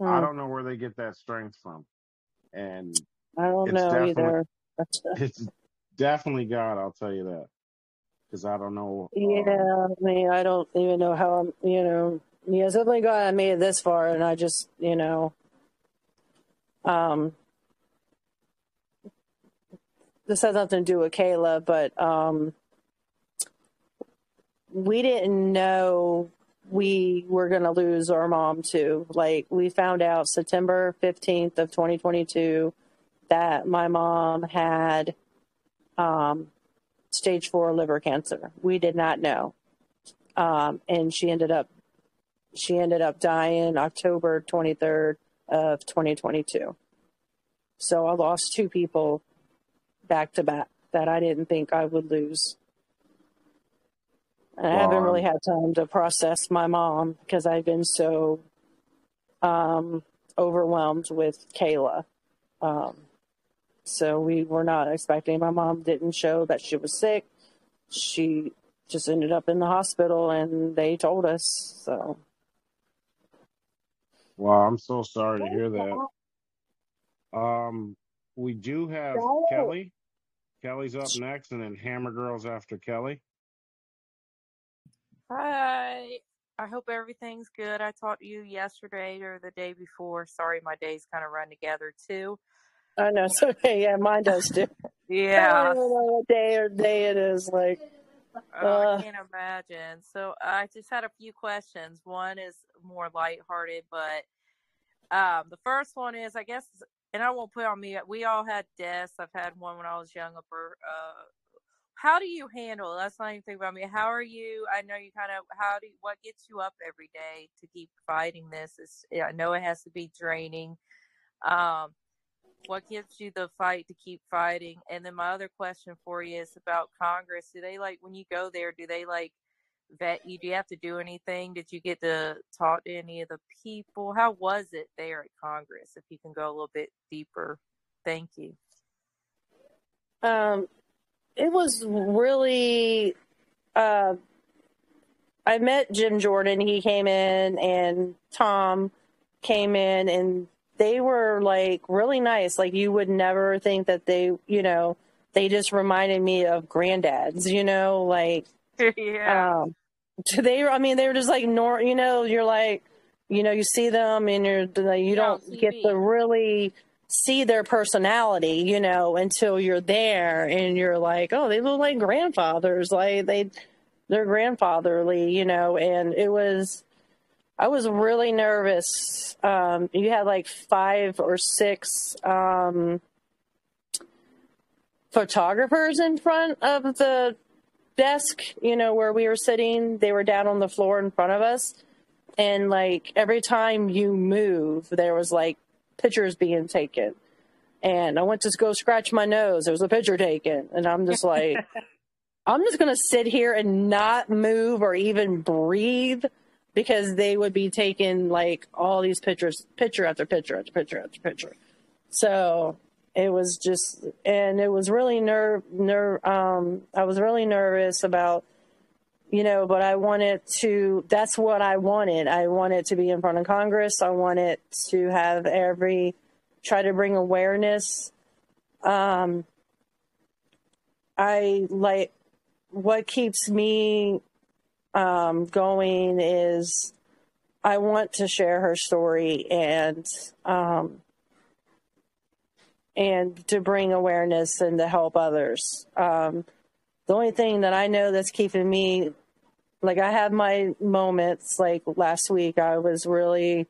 I hmm. don't know where they get that strength from. And I don't know either. it's definitely God, I'll tell you that. Because I don't know. Yeah, um, I mean, I don't even know how I'm, you know, yeah, something got I made it this far, and I just, you know, um, this has nothing to do with Kayla, but um, we didn't know we were going to lose our mom too. Like we found out September 15th of 2022 that my mom had um, stage four liver cancer. We did not know. Um, and she ended up she ended up dying October 23rd of 2022. So I lost two people back to back that I didn't think I would lose. And I haven't really had time to process my mom because I've been so um, overwhelmed with Kayla. Um, So we were not expecting. My mom didn't show that she was sick. She just ended up in the hospital, and they told us. So. Wow, I'm so sorry to hear that. Um, we do have Kelly. Kelly's up next, and then Hammer Girls after Kelly. Hi. I hope everything's good. I talked to you yesterday or the day before. Sorry, my days kind of run together too. I know. It's okay. Yeah, mine does too. yeah. I don't know what day or day it is. Like, Oh, I uh, can't imagine. So I just had a few questions. One is more lighthearted, but um, the first one is, I guess, and I won't put on me. We all had deaths. I've had one when I was young. Upper. Uh, how do you handle? That's not even anything about me. How are you? I know you kind of. How do? You, What gets you up every day to keep fighting this? Is I know it has to be draining. Um, what gives you the fight to keep fighting? And then my other question for you is about Congress. Do they like when you go there? Do they like vet you? Do you have to do anything? Did you get to talk to any of the people? How was it there at Congress? If you can go a little bit deeper, thank you. um, it was really. Uh, I met Jim Jordan. He came in, and Tom came in, and they were like really nice. Like you would never think that they, you know, they just reminded me of granddads. You know, like yeah. um, they. I mean, they were just like nor. You know, you're like, you know, you see them, and you're like, you Yeah, don't get to really see their personality, you know, until you're there, and you're like, oh, they look like grandfathers. Like they, they're grandfatherly, you know. And it was, I was really nervous. Um, you had like five or six um, photographers in front of the desk, you know, where we were sitting. They were down on the floor in front of us. And like every time you move, there was like pictures being taken. And I went to go scratch my nose. There was a picture taken. And I'm just like, I'm just going to sit here and not move or even breathe because they would be taking like all these pictures, picture after picture after picture after picture. So it was just, and it was really nerve, nerve, um, I was really nervous about, you know, but I wanted to, that's what I wanted. I wanted to be in front of Congress. I wanted to have every, try to bring awareness. Um, I like, what keeps me um, going is I want to share her story and um, and to bring awareness and to help others. Um, the only thing that I know that's keeping me like I have my moments like last week I was really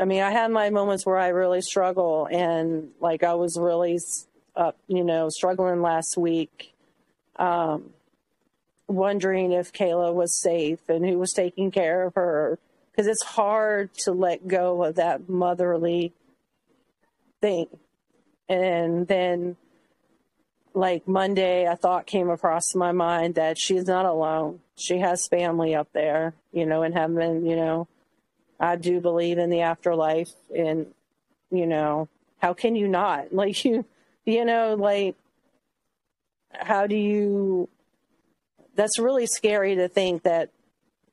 I mean I had my moments where I really struggle and like I was really up you know struggling last week um, wondering if Kayla was safe and who was taking care of her. Because it's hard to let go of that motherly thing. And then, like Monday, a thought came across my mind that she's not alone. She has family up there, you know, in heaven, you know. I do believe in the afterlife. And, you know, how can you not? Like, you, you know, like, how do you that's really scary to think that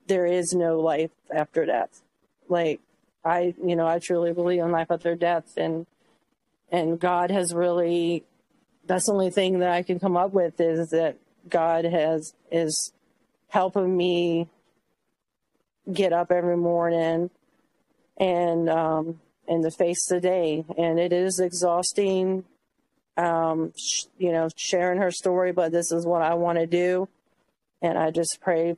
there is no life after death like i you know i truly believe in life after death and and god has really that's the only thing that i can come up with is that god has is helping me get up every morning and um and to face the day and it is exhausting um, sh- you know, sharing her story, but this is what I want to do. And I just pray,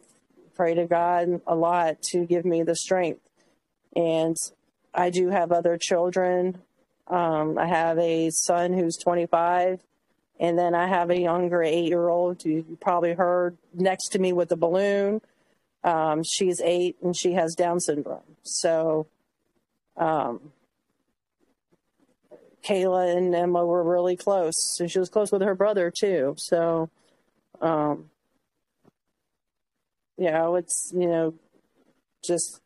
pray to God a lot to give me the strength. And I do have other children. Um, I have a son who's 25, and then I have a younger eight year old you probably heard next to me with the balloon. Um, she's eight and she has Down syndrome. So, um, Kayla and Emma were really close. And she was close with her brother too. So, um, you know, it's, you know, just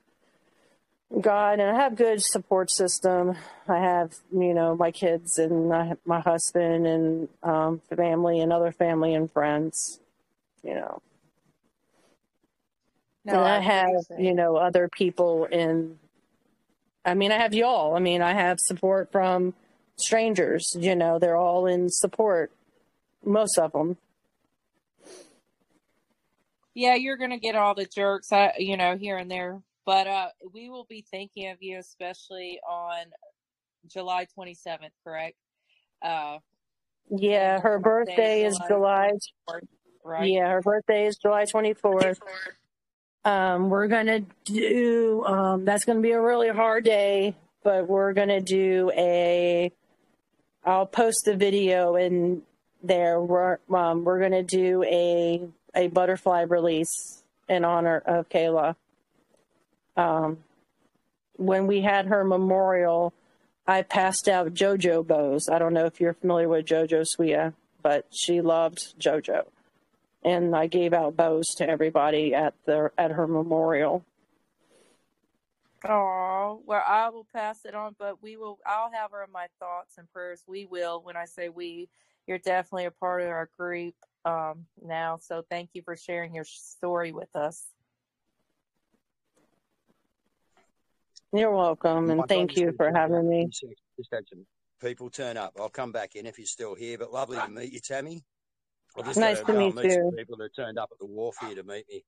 God, and I have good support system. I have, you know, my kids and I my husband and um, family and other family and friends, you know. No, and I I have, you know, other people in, I mean, I have y'all. I mean, I have support from strangers, you know, they're all in support, most of them. Yeah, you're gonna get all the jerks, uh, you know, here and there, but uh, we will be thinking of you, especially on July 27th, correct? Uh, Yeah, her birthday is July. 24th, right? Yeah, her birthday is July 24th. Um, we're gonna do. Um, that's gonna be a really hard day, but we're gonna do a. I'll post the video in there. We're um, we're gonna do a a butterfly release in honor of Kayla. Um, when we had her memorial, I passed out JoJo bows. I don't know if you're familiar with JoJo Siwa, but she loved JoJo and I gave out bows to everybody at the at her memorial. Oh, well, I will pass it on, but we will, I'll have her in my thoughts and prayers. We will. When I say we, you're definitely a part of our group um, now. So thank you for sharing your story with us. You're welcome, and Mike, I thank just you for having me. just had some people turn up. I'll come back in if you're still here, but lovely to meet you, Tammy. I've just Nice to to meet and meet some you. people that turned up at the wharf here to meet me.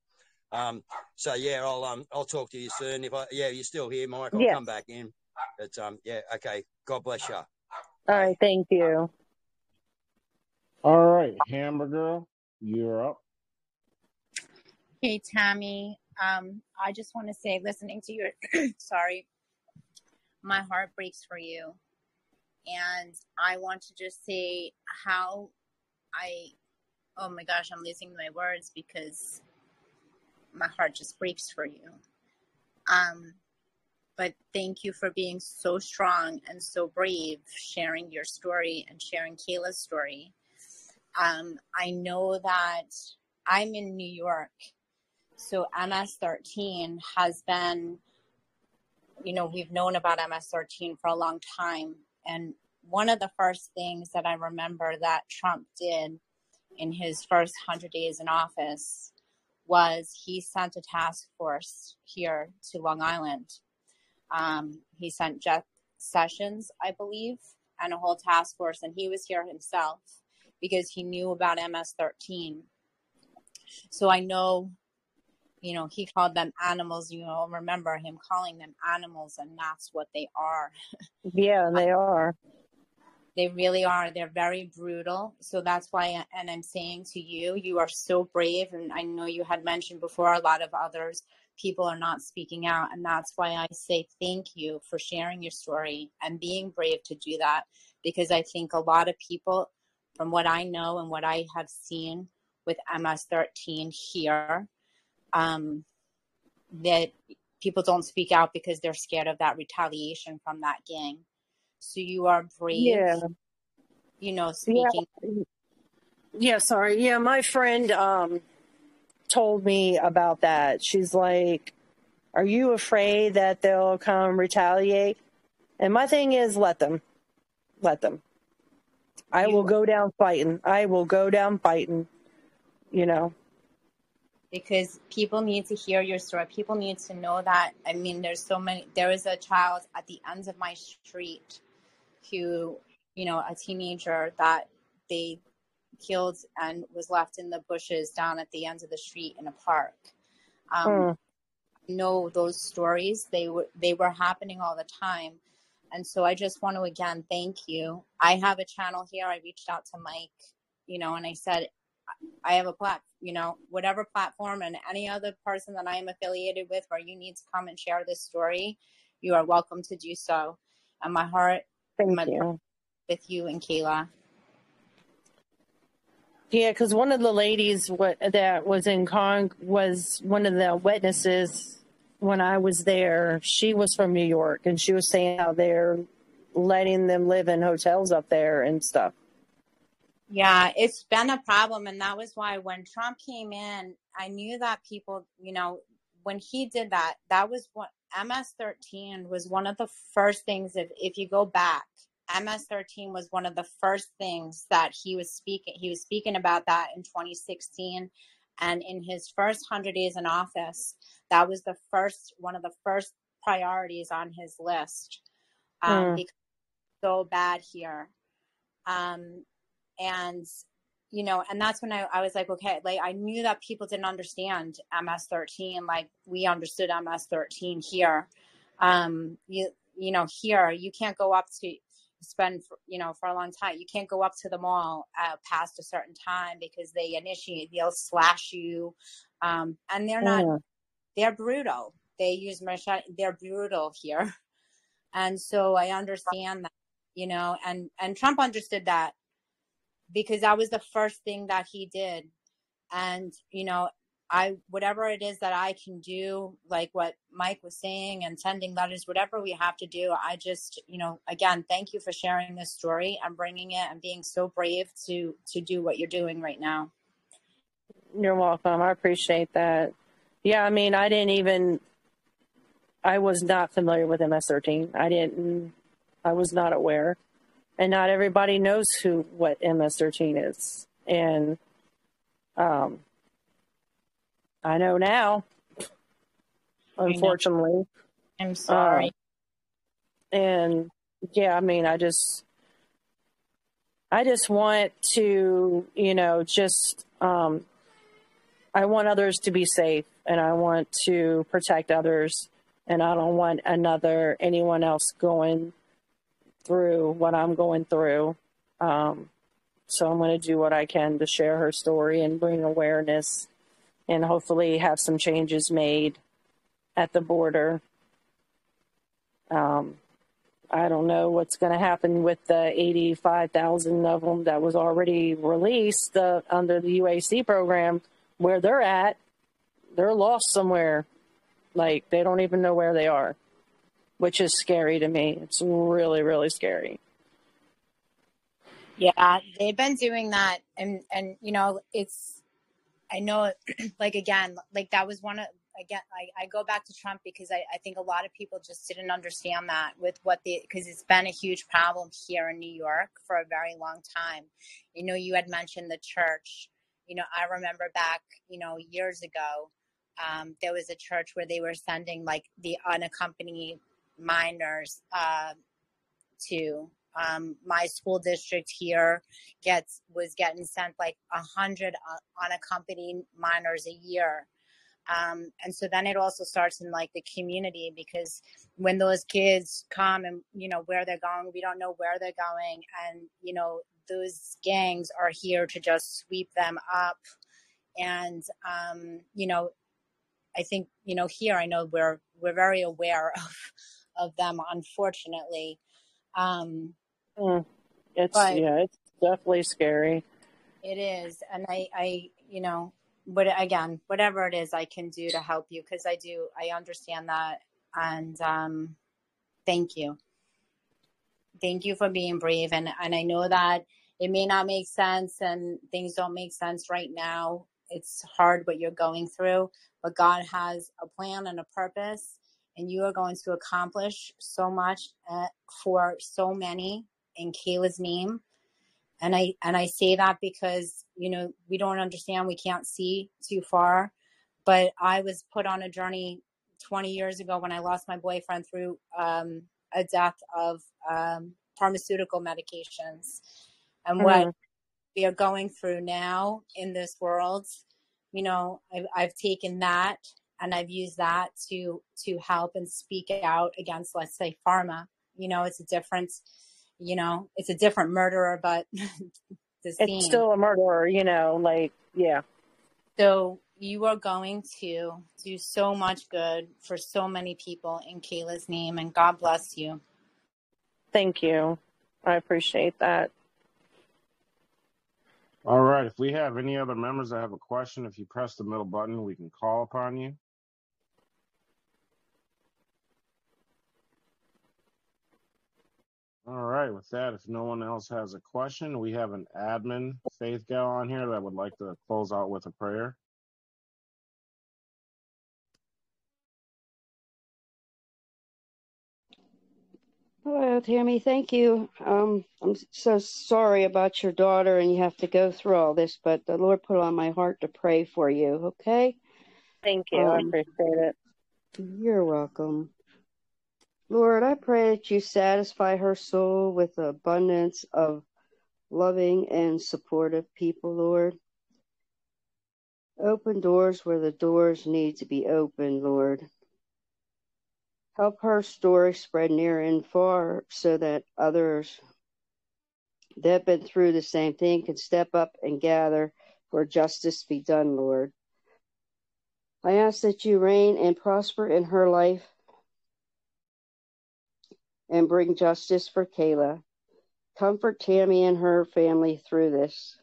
Um, so yeah, I'll um, I'll talk to you soon. If I yeah, you're still here, Mike, I'll Yes. come back in. But um, yeah, okay. God bless you. All right, thank you. All right, Hammer Girl, you're up. Hey, Tammy. Um, I just want to say, listening to your, sorry, my heart breaks for you. And I want to just say how I, oh my gosh, I'm losing my words because my heart just breaks for you. Um, but thank you for being so strong and so brave, sharing your story and sharing Kayla's story. Um, I know that I'm in New York, so MS13 has been, you know, we've known about MS13 for a long time. And one of the first things that I remember that Trump did in his first 100 days in office was he sent a task force here to Long Island. Um, he sent Jeff Sessions, I believe, and a whole task force, and he was here himself because he knew about MS13. So I know, you know, he called them animals. You know, remember him calling them animals, and that's what they are. Yeah, they are. They really are. They're very brutal. So that's why, and I'm saying to you, you are so brave. And I know you had mentioned before a lot of others, people are not speaking out. And that's why I say thank you for sharing your story and being brave to do that. Because I think a lot of people, from what I know and what I have seen with MS 13 here, um, that people don't speak out because they're scared of that retaliation from that gang. So you are brave, Yeah. you know, Yeah. speaking. Yeah, sorry. Yeah, my friend um told me about that. She's like, "Are you afraid that they'll come retaliate?" And my thing is, let them. Let them. I will go down fighting. I will go down fighting, you know. because people need to hear your story. People need to know that. I mean, there's so many. There is a child at the ends of my street who, you know, a teenager that they killed and was left in the bushes down at the ends of the street in a park. Um, Mm. know those stories. They were they were happening all the time. And so I just want to again thank you. I have a channel here. I reached out to Mike, you know, and I said I have a platform, you know, whatever platform and any other person that I am affiliated with where you need to come and share this story, you are welcome to do so. And my heart Thank my you. with you and Kayla. Yeah, because one of the ladies what, that was in Con was one of the witnesses when I was there. She was from New York, and she was saying how they're letting them live in hotels up there and stuff. Yeah, it's been a problem. And that was why when Trump came in, I knew that people, you know, when he did that, that was what MS13 was one of the first things, if, if you go back, MS13 was one of the first things that he was speaking. He was speaking about that in 2016. And in his first 100 days in office, that was the first, one of the first priorities on his list. Um, Mm. because so bad here. Um, and you know, and that's when I, I was like, okay, like I knew that people didn't understand MS13 like we understood MS13 here. Um, you you know, here you can't go up to spend for, you know for a long time. You can't go up to the mall uh, past a certain time because they initiate they'll slash you, um, and they're not Mm. they're brutal. They use machete. They're brutal here, and so I understand that, you know, and and Trump understood that because that was the first thing that he did, and you know, I whatever it is that I can do, like what Mike was saying, and sending letters, whatever we have to do, I just, you know, again, thank you for sharing this story and bringing it and being so brave to to do what you're doing right now. You're welcome. I appreciate that. Yeah, I mean, I didn't even, I was not familiar with MS13. I didn't, I was not aware. And not everybody knows who, what MS13 is. And, um, I know now, unfortunately. I'm sorry. and yeah i mean i just i just want to you know just um i want others to be safe and i want to protect others and i don't want another anyone else going through what i'm going through um so i'm going to do what i can to share her story and bring awareness and hopefully have some changes made at the border um, I don't know what's going to happen with the 85,000 of them that was already released uh, under the UAC program, where they're at. They're lost somewhere. Like, they don't even know where they are, which is scary to me. It's really, really scary. Yeah, they've been doing that, and and you know, it's I know, like again, like that was one of again. I, I go back to Trump because I, I think a lot of people just didn't understand that with what the because it's been a huge problem here in New York for a very long time. You know, you had mentioned the church. You know, I remember back, you know, years ago, um, there was a church where they were sending like the unaccompanied minors uh, to um, my school district here gets was getting sent like a hundred uh, unaccompanied minors a year. Um, and so then it also starts in like the community because when those kids come and you know where they're going we don't know where they're going. And you know those gangs are here to just sweep them up. And um, you know i think you know here i know we're we're very aware of of them unfortunately. Um, Mm. It's, but yeah, it's definitely scary. it is and i i you know but again whatever it is i can do to help you because i do i understand that and um thank you thank you for being brave and and i know that it may not make sense and things don't make sense right now it's hard what you're going through but god has a plan and a purpose and you are going to accomplish so much uh, for so many in kayla's name. And i and i say that because you know we don't understand we can't see too far. But i was put on a journey 20 years ago when i lost my boyfriend through um, a death of um, pharmaceutical medications. And what Mm. we are going through now in this world you know I've, I've taken that and i've used that to to help and speak out against let's say pharma. You know it's a different you know it's a different murderer but the It's same still a murderer, you know, like, yeah. so you are going to do so much good for so many people in kayla's name and god bless you Thank you. I appreciate that. All right. If we have any other members that have a question, if you press the middle button, we can call upon you. All right. With that, if no one else has a question, we have an admin faith gal on here that would like to close out with a prayer. Hello, Tammy. Thank you. Um, I'm so sorry about your daughter and you have to go through all this, but the Lord put on my heart to pray for you, okay? Thank you. I Um, appreciate it. you're welcome. Lord, I pray that you satisfy her soul with abundance of loving and supportive people, Lord. Open doors where the doors need to be opened, Lord. Help her story spread near and far so that others that have been through the same thing can step up and gather for justice be done, Lord. I ask that you reign and prosper in her life and bring justice for Kayla. Comfort Tammy and her family through this.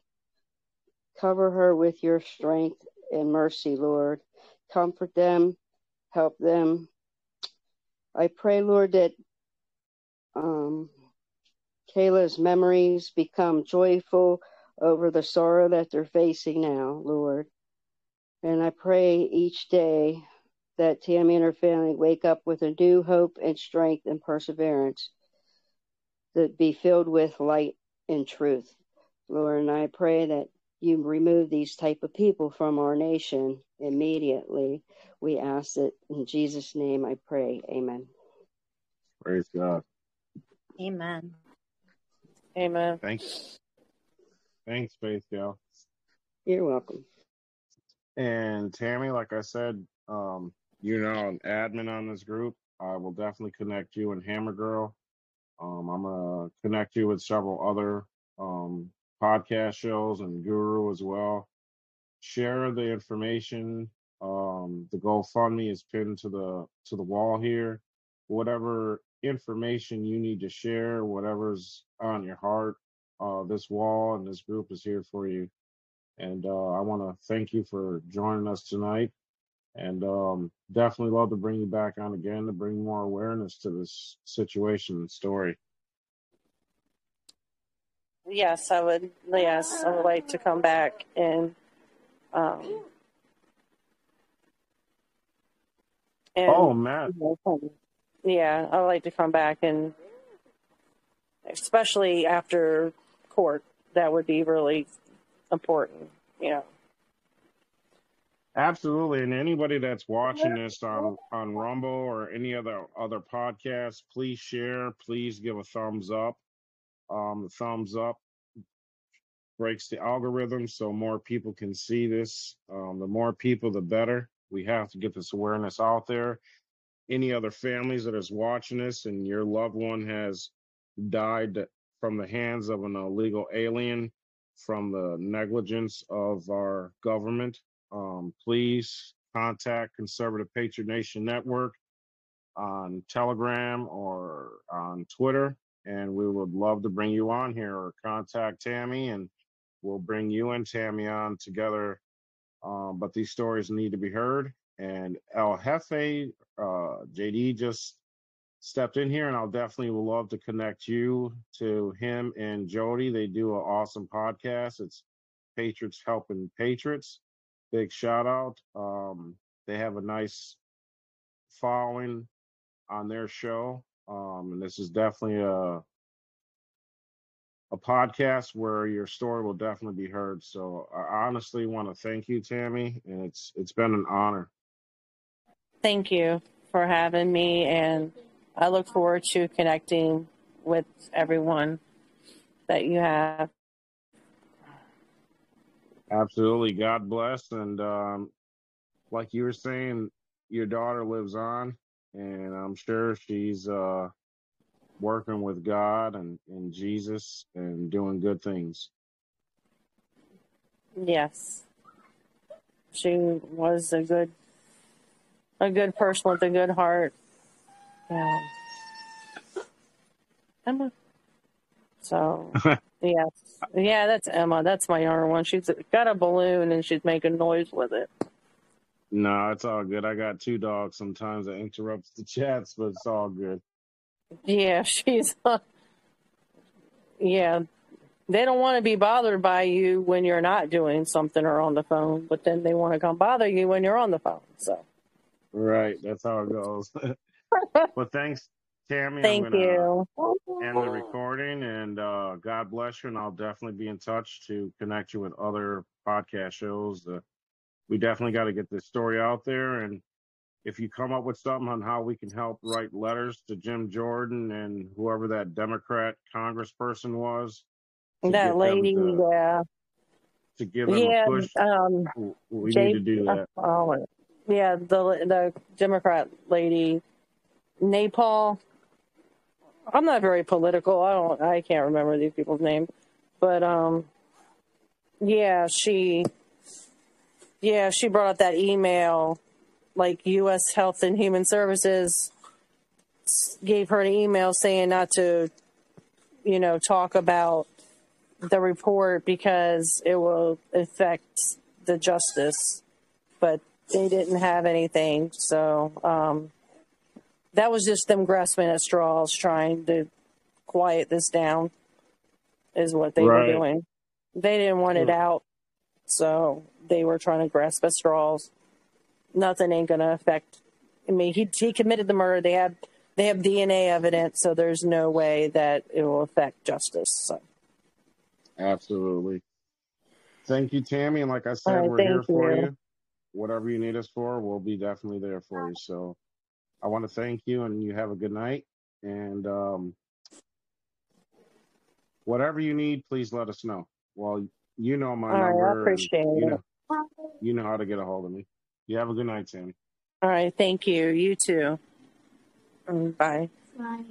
Cover her with your strength and mercy, Lord. Comfort them, help them. I pray, Lord, that um, Kayla's memories become joyful over the sorrow that they're facing now, Lord. And I pray each day that Tammy and her family wake up with a new hope and strength and perseverance that be filled with light and truth. Lord, and I pray that you remove these type of people from our nation immediately. We ask it in Jesus' name I pray. Amen. Praise God. Amen. Amen. Thanks. Thanks, Faith Gal. You're welcome. And Tammy, like I said, um, you're now an admin on this group. I will definitely connect you and Hammer Girl. Um, I'm gonna connect you with several other um, podcast shows and Guru as well. Share the information. Um, the GoFundMe is pinned to the to the wall here. Whatever information you need to share, whatever's on your heart, uh, this wall and this group is here for you. And uh, I want to thank you for joining us tonight. And um, definitely love to bring you back on again to bring more awareness to this situation and story. Yes, I would. Yes, I would like to come back and um and Oh, Matt. yeah, I would like to come back and especially after court, that would be really important. You know. Absolutely. And anybody that's watching this on, on Rumble or any other other podcasts, please share. Please give a thumbs up. Um, the thumbs up breaks the algorithm so more people can see this. Um, the more people, the better. We have to get this awareness out there. Any other families that is watching this and your loved one has died from the hands of an illegal alien from the negligence of our government, um, please contact Conservative Patriot Nation Network on Telegram or on Twitter, and we would love to bring you on here or contact Tammy, and we'll bring you and Tammy on together. Um, but these stories need to be heard. And El Jefe, uh, JD just stepped in here, and I'll definitely would love to connect you to him and Jody. They do an awesome podcast. It's Patriots Helping Patriots. Big shout out. Um, they have a nice following on their show. Um, and this is definitely a a podcast where your story will definitely be heard. So I honestly want to thank you, Tammy, and it's it's been an honor. Thank you for having me and I look forward to connecting with everyone that you have. Absolutely. God bless. And um, like you were saying, your daughter lives on, and I'm sure she's uh, working with God and, and Jesus and doing good things. Yes. She was a good a good person with a good heart. Yeah. Emma. So yes. Yeah, that's Emma. That's my younger one. She's got a balloon and she's making noise with it. no, it's all good. I got two dogs. Sometimes it interrupts the chats, but it's all good. Yeah, she's yeah. They don't want to be bothered by you when you're not doing something or on the phone, but then they want to come bother you when you're on the phone. So Right. That's how it goes. but thanks Tammy, Thank I'm you. end the recording, and uh, God bless you. And I'll definitely be in touch to connect you with other podcast shows. Uh, we definitely got to get this story out there, and if you come up with something on how we can help write letters to Jim Jordan and whoever that Democrat congressperson was, That lady, to, yeah, to give them yeah, a push, um, we need to do uh, that. oh, yeah, the the Democrat lady, Napal. I'm not very political. I don't. I can't remember these people's names, but um, yeah, she, yeah, she brought up that email, like U.S. Health and Human Services gave her an email saying not to, you know, talk about the report because it will affect the justice, but they didn't have anything. So um, that was just them grasping at straws, trying to quiet this down, is what they were doing. They didn't want it out, so they were trying to grasp at straws. Nothing ain't gonna affect. I mean, he he committed the murder. They have they have DNA evidence, so there's no way that it will affect justice. So. Absolutely. Thank you, Tammy. And like I said, right, we're here thank for you. you. Whatever you need us for, we'll be definitely there for you. So I want to thank you and you have a good night. And um, whatever you need, please let us know. Well, you know my All right, I number and appreciate you it. know you know how to get a hold of me. You have a good night, Sammy. All right, thank you. You too. Mm, Bye. Bye.